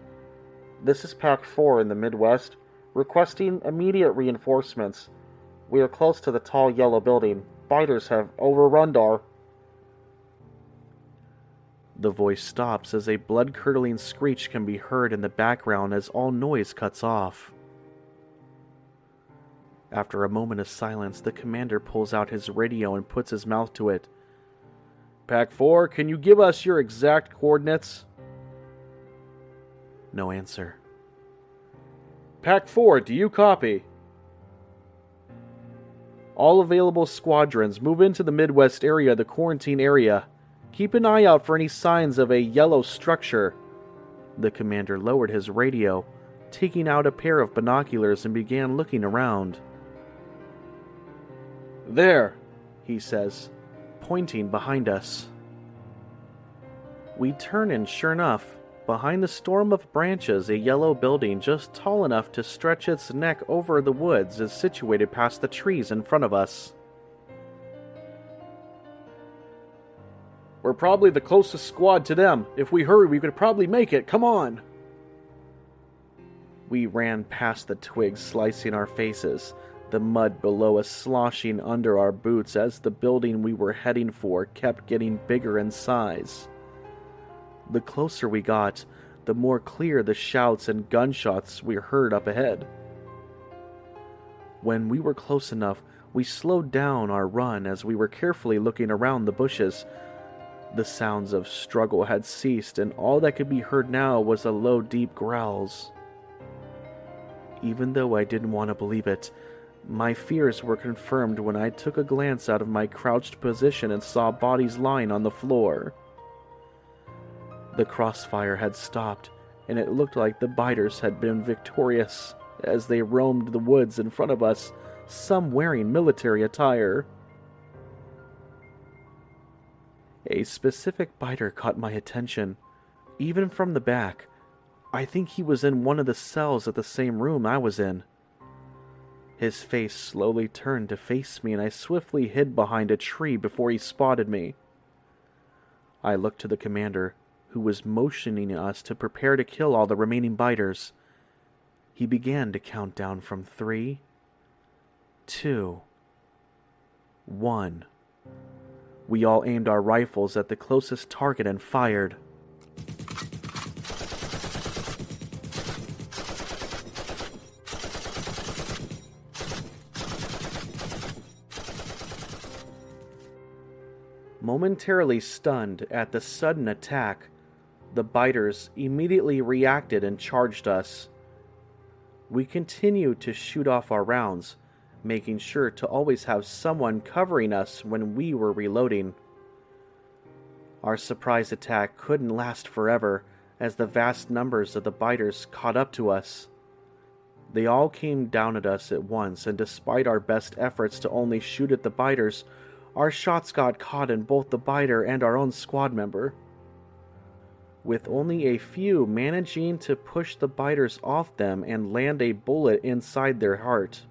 This is Pack 4 in the Midwest, requesting immediate reinforcements. We are close to the tall yellow building. Biters have overrun our. The voice stops as a blood curdling screech can be heard in the background as all noise cuts off. After a moment of silence, the commander pulls out his radio and puts his mouth to it. Pack 4, can you give us your exact coordinates? No answer. Pack 4, do you copy? All available squadrons move into the Midwest area, the quarantine area. Keep an eye out for any signs of a yellow structure. The commander lowered his radio, taking out a pair of binoculars, and began looking around. There, he says, pointing behind us. We turn, and sure enough, Behind the storm of branches, a yellow building just tall enough to stretch its neck over the woods is situated past the trees in front of us. We're probably the closest squad to them. If we hurry, we could probably make it. Come on! We ran past the twigs slicing our faces, the mud below us sloshing under our boots as the building we were heading for kept getting bigger in size. The closer we got, the more clear the shouts and gunshots we heard up ahead. When we were close enough, we slowed down our run as we were carefully looking around the bushes. The sounds of struggle had ceased, and all that could be heard now was a low, deep growls. Even though I didn't want to believe it, My fears were confirmed when I took a glance out of my crouched position and saw bodies lying on the floor. The crossfire had stopped, and it looked like the biters had been victorious as they roamed the woods in front of us, some wearing military attire. A specific biter caught my attention, even from the back. I think he was in one of the cells at the same room I was in. His face slowly turned to face me, and I swiftly hid behind a tree before he spotted me. I looked to the commander, who was motioning us to prepare to kill all the remaining biters. He began to count down from three, two, one. We all aimed our rifles at the closest target and fired. Momentarily stunned at the sudden attack, the biters immediately reacted and charged us. We continued to shoot off our rounds, making sure to always have someone covering us when we were reloading. Our surprise attack couldn't last forever as the vast numbers of the biters caught up to us. They all came down at us at once, and despite our best efforts to only shoot at the biters, our shots got caught in both the biter and our own squad member. With only a few managing to push the biters off them and land a bullet inside their heart.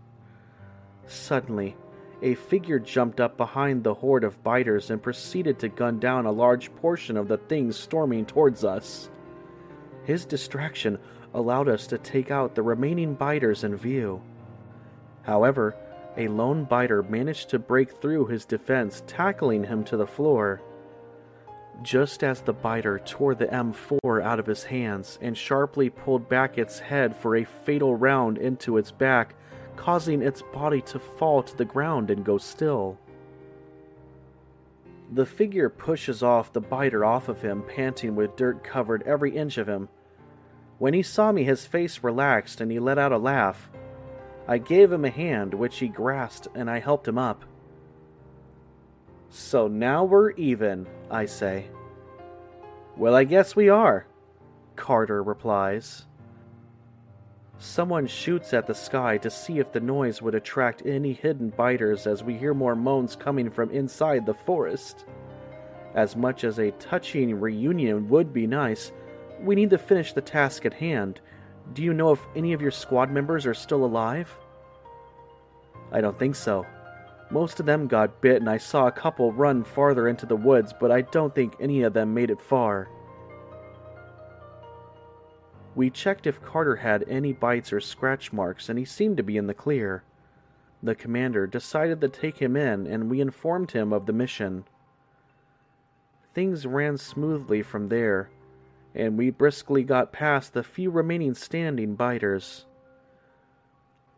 Suddenly, a figure jumped up behind the horde of biters and proceeded to gun down a large portion of the things storming towards us. His distraction allowed us to take out the remaining biters in view. However, a lone biter managed to break through his defense, tackling him to the floor. Just as the biter tore the M4 out of his hands and sharply pulled back its head for a fatal round into its back, causing its body to fall to the ground and go still. The figure pushes off the biter off of him, panting with dirt covered every inch of him. When he saw me, his face relaxed and he let out a laugh. I gave him a hand, which he grasped, and I helped him up. So now we're even, I say. Well, I guess we are, Carter replies. Someone shoots at the sky to see if the noise would attract any hidden biters as we hear more moans coming from inside the forest. As much as a touching reunion would be nice, we need to finish the task at hand. Do you know if any of your squad members are still alive? I don't think so. Most of them got bit, and I saw a couple run farther into the woods, but I don't think any of them made it far. We checked if Carter had any bites or scratch marks, and he seemed to be in the clear. The commander decided to take him in, and we informed him of the mission. Things ran smoothly from there, and we briskly got past the few remaining standing biters.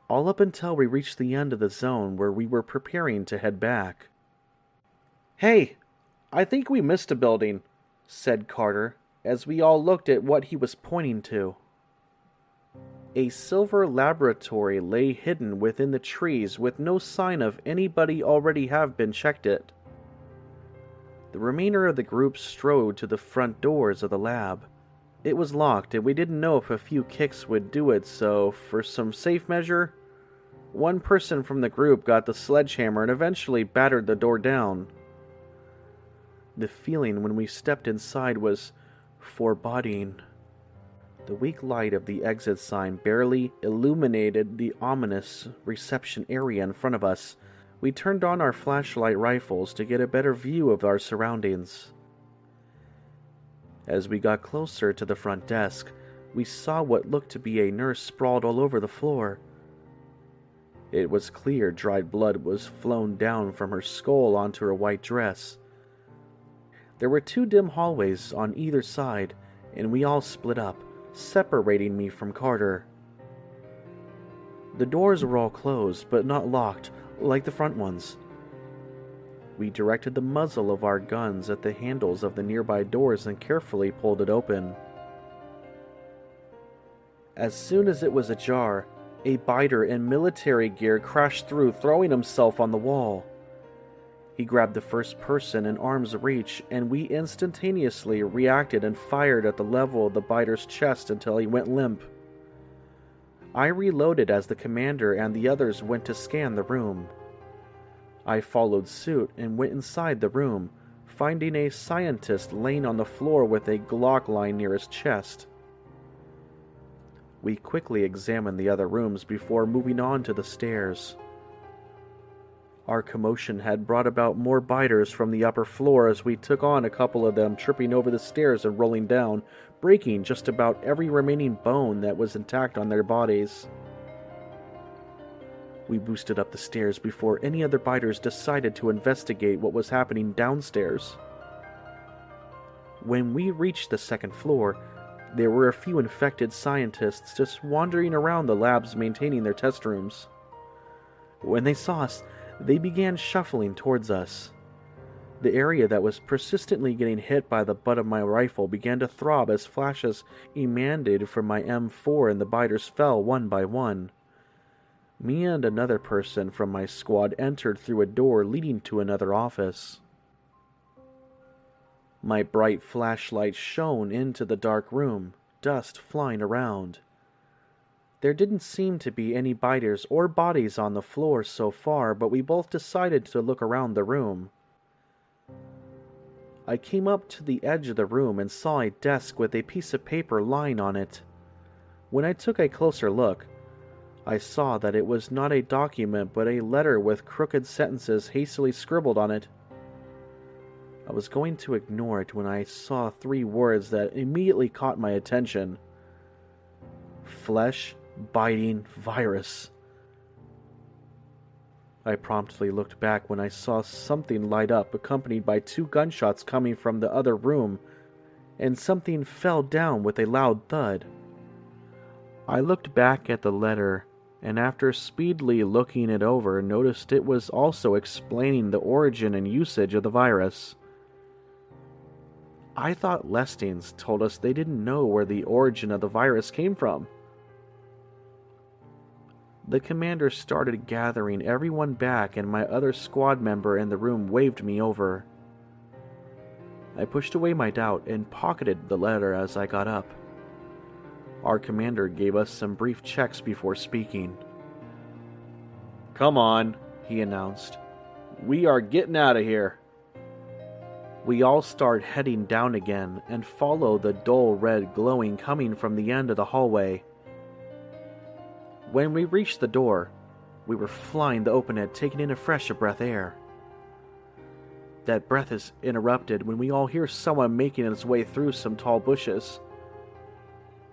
All up until we reached the end of the zone where we were preparing to head back. Hey, I think we missed a building, said Carter, as we all looked at what he was pointing to. A silver laboratory lay hidden within the trees with no sign of anybody already have been checked it. The remainder of the group strode to the front doors of the lab. It was locked, and we didn't know if a few kicks would do it, so, for some safe measure, one person from the group got the sledgehammer and eventually battered the door down. The feeling when we stepped inside was foreboding. The weak light of the exit sign barely illuminated the ominous reception area in front of us. We turned on our flashlight rifles to get a better view of our surroundings. As we got closer to the front desk, we saw what looked to be a nurse sprawled all over the floor. It was clear dried blood was flown down from her skull onto her white dress. There were two dim hallways on either side, and we all split up, separating me from Carter. The doors were all closed, but not locked, like the front ones. We directed the muzzle of our guns at the handles of the nearby doors and carefully pulled it open. As soon as it was ajar, A biter in military gear crashed through, throwing himself on the wall. He grabbed the first person in arm's reach, and we instantaneously reacted and fired at the level of the biter's chest until he went limp. I reloaded as the commander and the others went to scan the room. I followed suit and went inside the room, finding a scientist laying on the floor with a Glock lying near his chest. We quickly examined the other rooms before moving on to the stairs. Our commotion had brought about more biters from the upper floor as we took on a couple of them tripping over the stairs and rolling down, breaking just about every remaining bone that was intact on their bodies. We boosted up the stairs before any other biters decided to investigate what was happening downstairs. When we reached the second floor, there were a few infected scientists just wandering around the labs maintaining their test rooms. When they saw us, they began shuffling towards us. The area that was persistently getting hit by the butt of my rifle began to throb as flashes emanated from my M4 and the biters fell one by one. Me and another person from my squad entered through a door leading to another office. My bright flashlight shone into the dark room, dust flying around. There didn't seem to be any biters or bodies on the floor so far, but we both decided to look around the room. I came up to the edge of the room and saw a desk with a piece of paper lying on it. When I took a closer look, I saw that it was not a document but a letter with crooked sentences hastily scribbled on it. I was going to ignore it when I saw three words that immediately caught my attention flesh biting virus. I promptly looked back when I saw something light up, accompanied by two gunshots coming from the other room, and something fell down with a loud thud. I looked back at the letter and after speedily looking it over, noticed it was also explaining the origin and usage of the virus. I thought Lestings told us they didn't know where the origin of the virus came from. The commander started gathering everyone back, and my other squad member in the room waved me over. I pushed away my doubt and pocketed the letter as I got up. Our commander gave us some brief checks before speaking. Come on, he announced. We are getting out of here. We all start heading down again and follow the dull red glowing coming from the end of the hallway. When we reached the door, we were flying to open it, taking in a fresh breath air. That breath is interrupted when we all hear someone making its way through some tall bushes.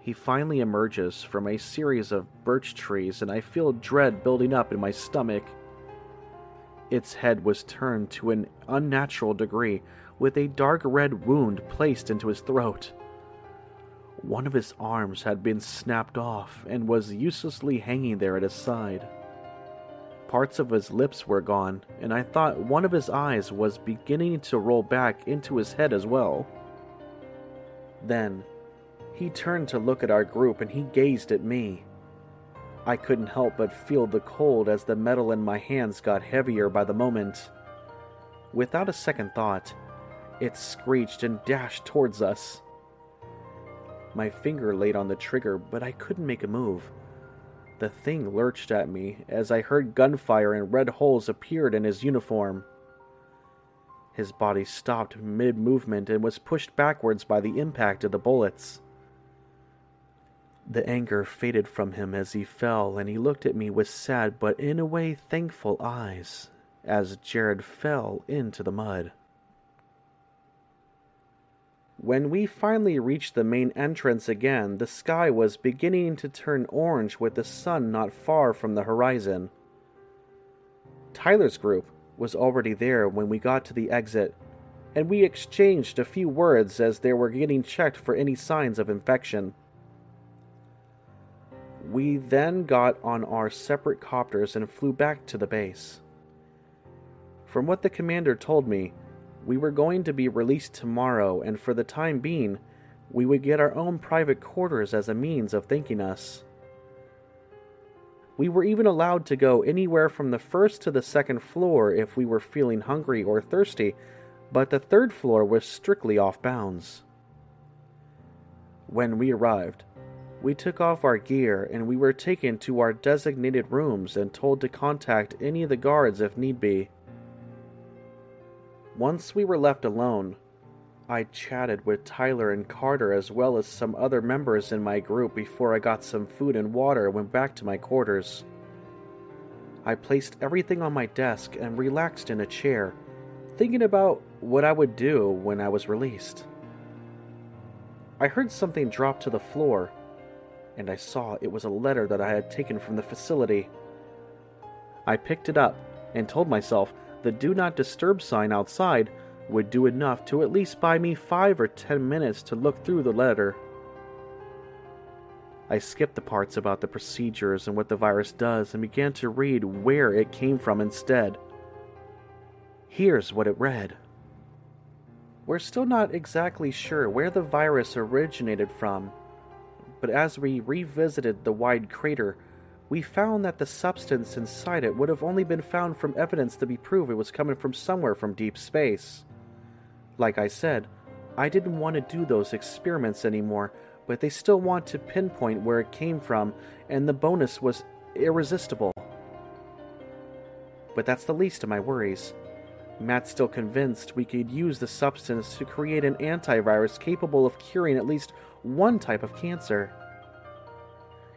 He finally emerges from a series of birch trees, and I feel dread building up in my stomach. Its head was turned to an unnatural degree, with a dark red wound placed into his throat. One of his arms had been snapped off and was uselessly hanging there at his side. Parts of his lips were gone, and I thought one of his eyes was beginning to roll back into his head as well. Then, he turned to look at our group and he gazed at me. I couldn't help but feel the cold as the metal in my hands got heavier by the moment. Without a second thought, it screeched and dashed towards us. My finger laid on the trigger, but I couldn't make a move. The thing lurched at me as I heard gunfire and red holes appeared in his uniform. His body stopped mid movement and was pushed backwards by the impact of the bullets. The anger faded from him as he fell, and he looked at me with sad but in a way thankful eyes as Jared fell into the mud. When we finally reached the main entrance again, the sky was beginning to turn orange with the sun not far from the horizon. Tyler's group was already there when we got to the exit, and we exchanged a few words as they were getting checked for any signs of infection. We then got on our separate copters and flew back to the base. From what the commander told me, we were going to be released tomorrow, and for the time being, we would get our own private quarters as a means of thanking us. We were even allowed to go anywhere from the first to the second floor if we were feeling hungry or thirsty, but the third floor was strictly off bounds. When we arrived, we took off our gear and we were taken to our designated rooms and told to contact any of the guards if need be. Once we were left alone, I chatted with Tyler and Carter as well as some other members in my group before I got some food and water and went back to my quarters. I placed everything on my desk and relaxed in a chair, thinking about what I would do when I was released. I heard something drop to the floor, and I saw it was a letter that I had taken from the facility. I picked it up and told myself the Do Not Disturb sign outside would do enough to at least buy me five or ten minutes to look through the letter. I skipped the parts about the procedures and what the virus does and began to read where it came from instead. Here's what it read We're still not exactly sure where the virus originated from, but as we revisited the wide crater, we found that the substance inside it would have only been found from evidence to be proved it was coming from somewhere from deep space. Like I said, I didn't want to do those experiments anymore, but they still want to pinpoint where it came from, and the bonus was irresistible. But that's the least of my worries. Matt's still convinced we could use the substance to create an antivirus capable of curing at least one type of cancer.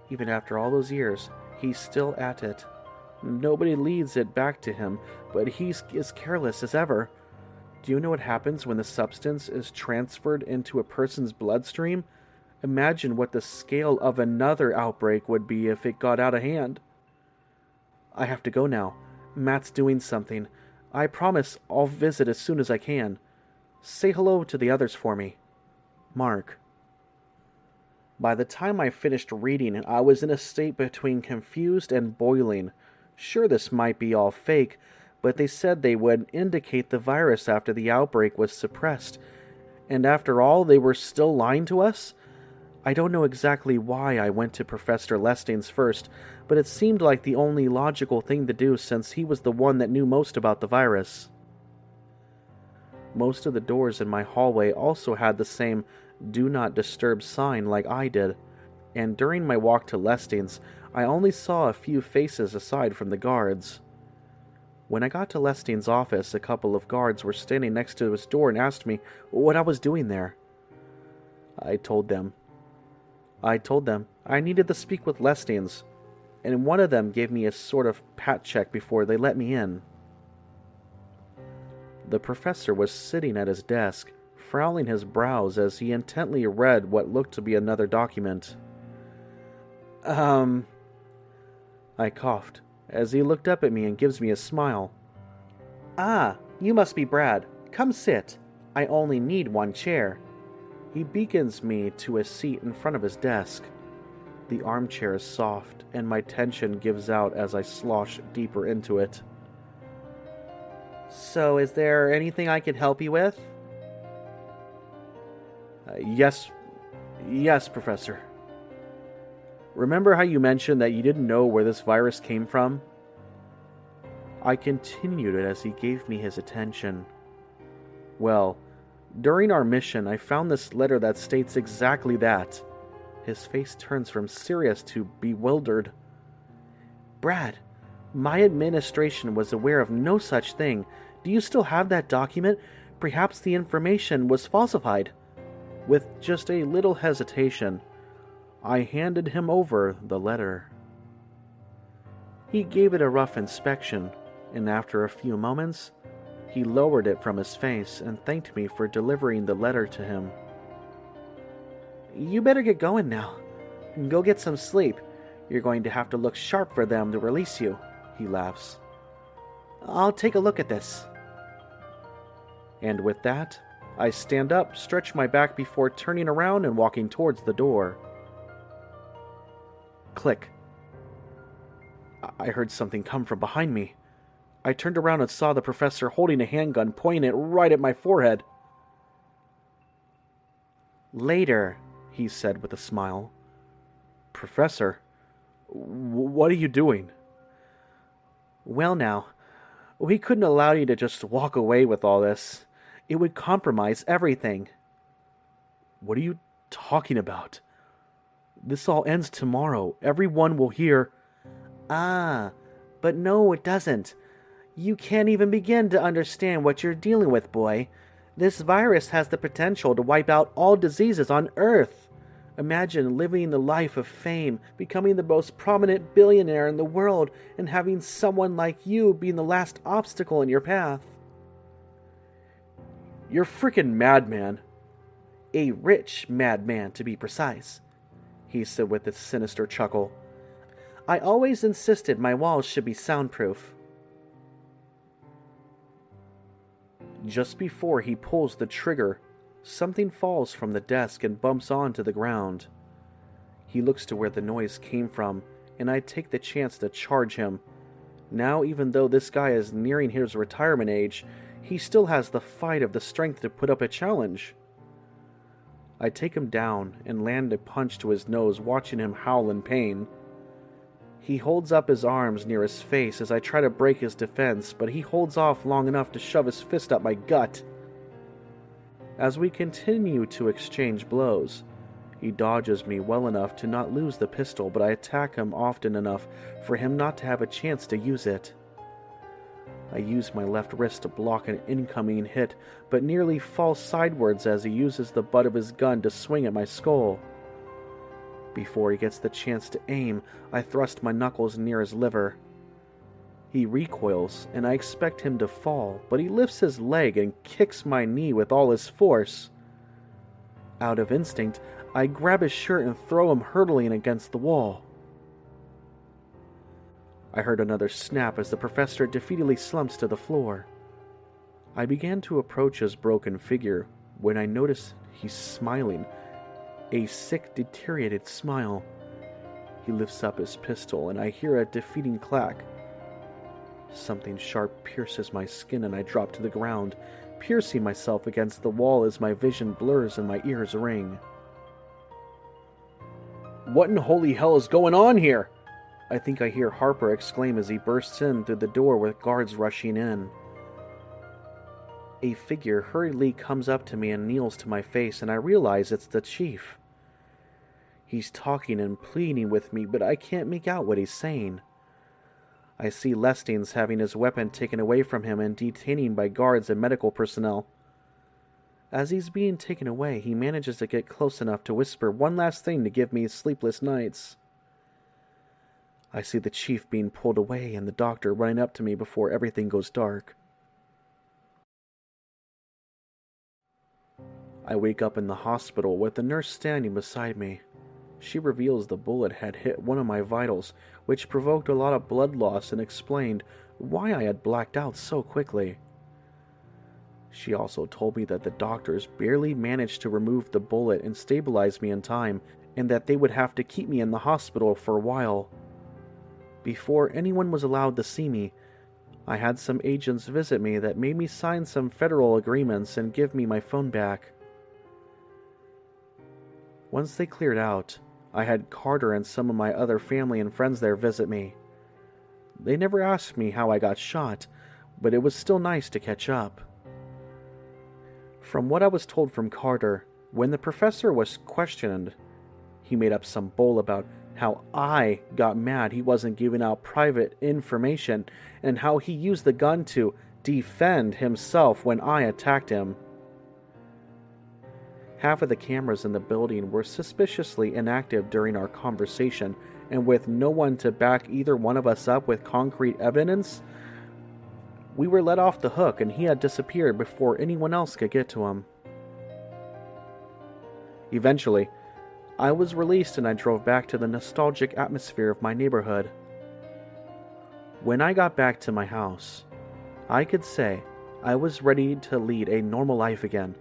Even after all those years, he's still at it. Nobody leads it back to him, but he's as careless as ever. Do you know what happens when the substance is transferred into a person's bloodstream? Imagine what the scale of another outbreak would be if it got out of hand. I have to go now. Matt's doing something. I promise I'll visit as soon as I can. Say hello to the others for me. Mark. By the time I finished reading, I was in a state between confused and boiling. Sure, this might be all fake, but they said they would indicate the virus after the outbreak was suppressed. And after all, they were still lying to us? I don't know exactly why I went to Professor Lestings first, but it seemed like the only logical thing to do since he was the one that knew most about the virus. Most of the doors in my hallway also had the same do not disturb sign like I did, and during my walk to Lestings, I only saw a few faces aside from the guards. When I got to Lestein's office, a couple of guards were standing next to his door and asked me what I was doing there. I told them. I told them I needed to speak with Lestein's, and one of them gave me a sort of pat check before they let me in. The professor was sitting at his desk, frowning his brows as he intently read what looked to be another document. Um. I coughed as he looked up at me and gives me a smile. Ah, you must be Brad. Come sit. I only need one chair. He beacons me to a seat in front of his desk. The armchair is soft, and my tension gives out as I slosh deeper into it. So, is there anything I can help you with? Yes, yes, Professor. Remember how you mentioned that you didn't know where this virus came from? I continued it as he gave me his attention. Well, during our mission, I found this letter that states exactly that. His face turns from serious to bewildered. Brad, my administration was aware of no such thing. Do you still have that document? Perhaps the information was falsified. With just a little hesitation, I handed him over the letter. He gave it a rough inspection, and after a few moments, he lowered it from his face and thanked me for delivering the letter to him. You better get going now. Go get some sleep. You're going to have to look sharp for them to release you, he laughs. I'll take a look at this. And with that, I stand up, stretch my back before turning around and walking towards the door. Click. I heard something come from behind me. I turned around and saw the professor holding a handgun, pointing it right at my forehead. Later, he said with a smile. Professor, What are you doing? Well, now, we couldn't allow you to just walk away with all this. It would compromise everything. What are you talking about? This all ends tomorrow. Everyone will hear. Ah, but no, it doesn't. You can't even begin to understand what you're dealing with, boy. This virus has the potential to wipe out all diseases on Earth. Imagine living the life of fame, becoming the most prominent billionaire in the world, and having someone like you being the last obstacle in your path. You're frickin' madman. A rich madman, to be precise, he said with a sinister chuckle. I always insisted my walls should be soundproof. Just before he pulls the trigger, something falls from the desk and bumps onto the ground. He looks to where the noise came from, and I take the chance to charge him. Now, even though this guy is nearing his retirement age, he still has the fight of the strength to put up a challenge. I take him down and land a punch to his nose, watching him howl in pain. He holds up his arms near his face as I try to break his defense, but he holds off long enough to shove his fist up my gut. As we continue to exchange blows, he dodges me well enough to not lose the pistol, but I attack him often enough for him not to have a chance to use it. I use my left wrist to block an incoming hit, but nearly fall sidewards as he uses the butt of his gun to swing at my skull. Before he gets the chance to aim, I thrust my knuckles near his liver. He recoils, and I expect him to fall, but he lifts his leg and kicks my knee with all his force. Out of instinct, I grab his shirt and throw him hurtling against the wall. I heard another snap as the professor defeatedly slumps to the floor. I began to approach his broken figure when I notice he's smiling, a sick, deteriorated smile. He lifts up his pistol, and I hear a defeating clack. Something sharp pierces my skin, and I drop to the ground, piercing myself against the wall as my vision blurs and my ears ring. What in holy hell is going on here? I think I hear Harper exclaim as he bursts in through the door with guards rushing in. A figure hurriedly comes up to me and kneels to my face, and I realize it's the chief. He's talking and pleading with me, but I can't make out what he's saying. I see Lestings having his weapon taken away from him and detaining by guards and medical personnel. As he's being taken away, he manages to get close enough to whisper one last thing to give me sleepless nights. I see the chief being pulled away and the doctor running up to me before everything goes dark. I wake up in the hospital with the nurse standing beside me. She reveals the bullet had hit one of my vitals, which provoked a lot of blood loss and explained why I had blacked out so quickly. She also told me that the doctors barely managed to remove the bullet and stabilize me in time, and that they would have to keep me in the hospital for a while. Before anyone was allowed to see me, I had some agents visit me that made me sign some federal agreements and give me my phone back. Once they cleared out, I had Carter and some of my other family and friends there visit me. They never asked me how I got shot, but it was still nice to catch up. From what I was told from Carter, when the professor was questioned, he made up some bull about how I got mad he wasn't giving out private information and how he used the gun to defend himself when I attacked him. Half of the cameras in the building were suspiciously inactive during our conversation, and with no one to back either one of us up with concrete evidence, we were let off the hook and he had disappeared before anyone else could get to him. Eventually, I was released and I drove back to the nostalgic atmosphere of my neighborhood. When I got back to my house, I could say I was ready to lead a normal life again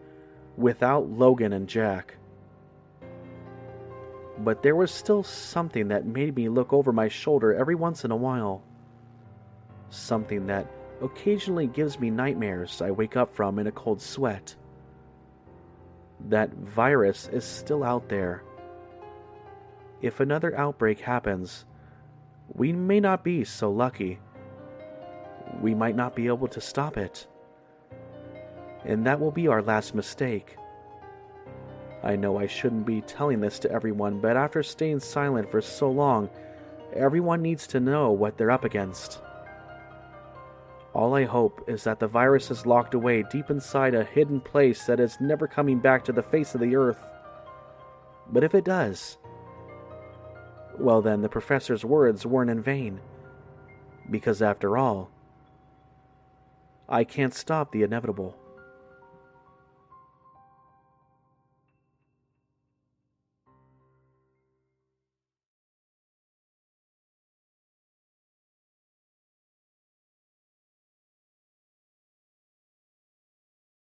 without Logan and Jack. But there was still something that made me look over my shoulder every once in a while. Something that occasionally gives me nightmares I wake up from in a cold sweat. That virus is still out there if another outbreak happens, we may not be so lucky. We might not be able to stop it. And that will be our last mistake. I know I shouldn't be telling this to everyone, but after staying silent for so long, everyone needs to know what they're up against. All I hope is that the virus is locked away deep inside a hidden place that is never coming back to the face of the earth. But if it does, well, then the professor's words weren't in vain. Because after all, I can't stop the inevitable.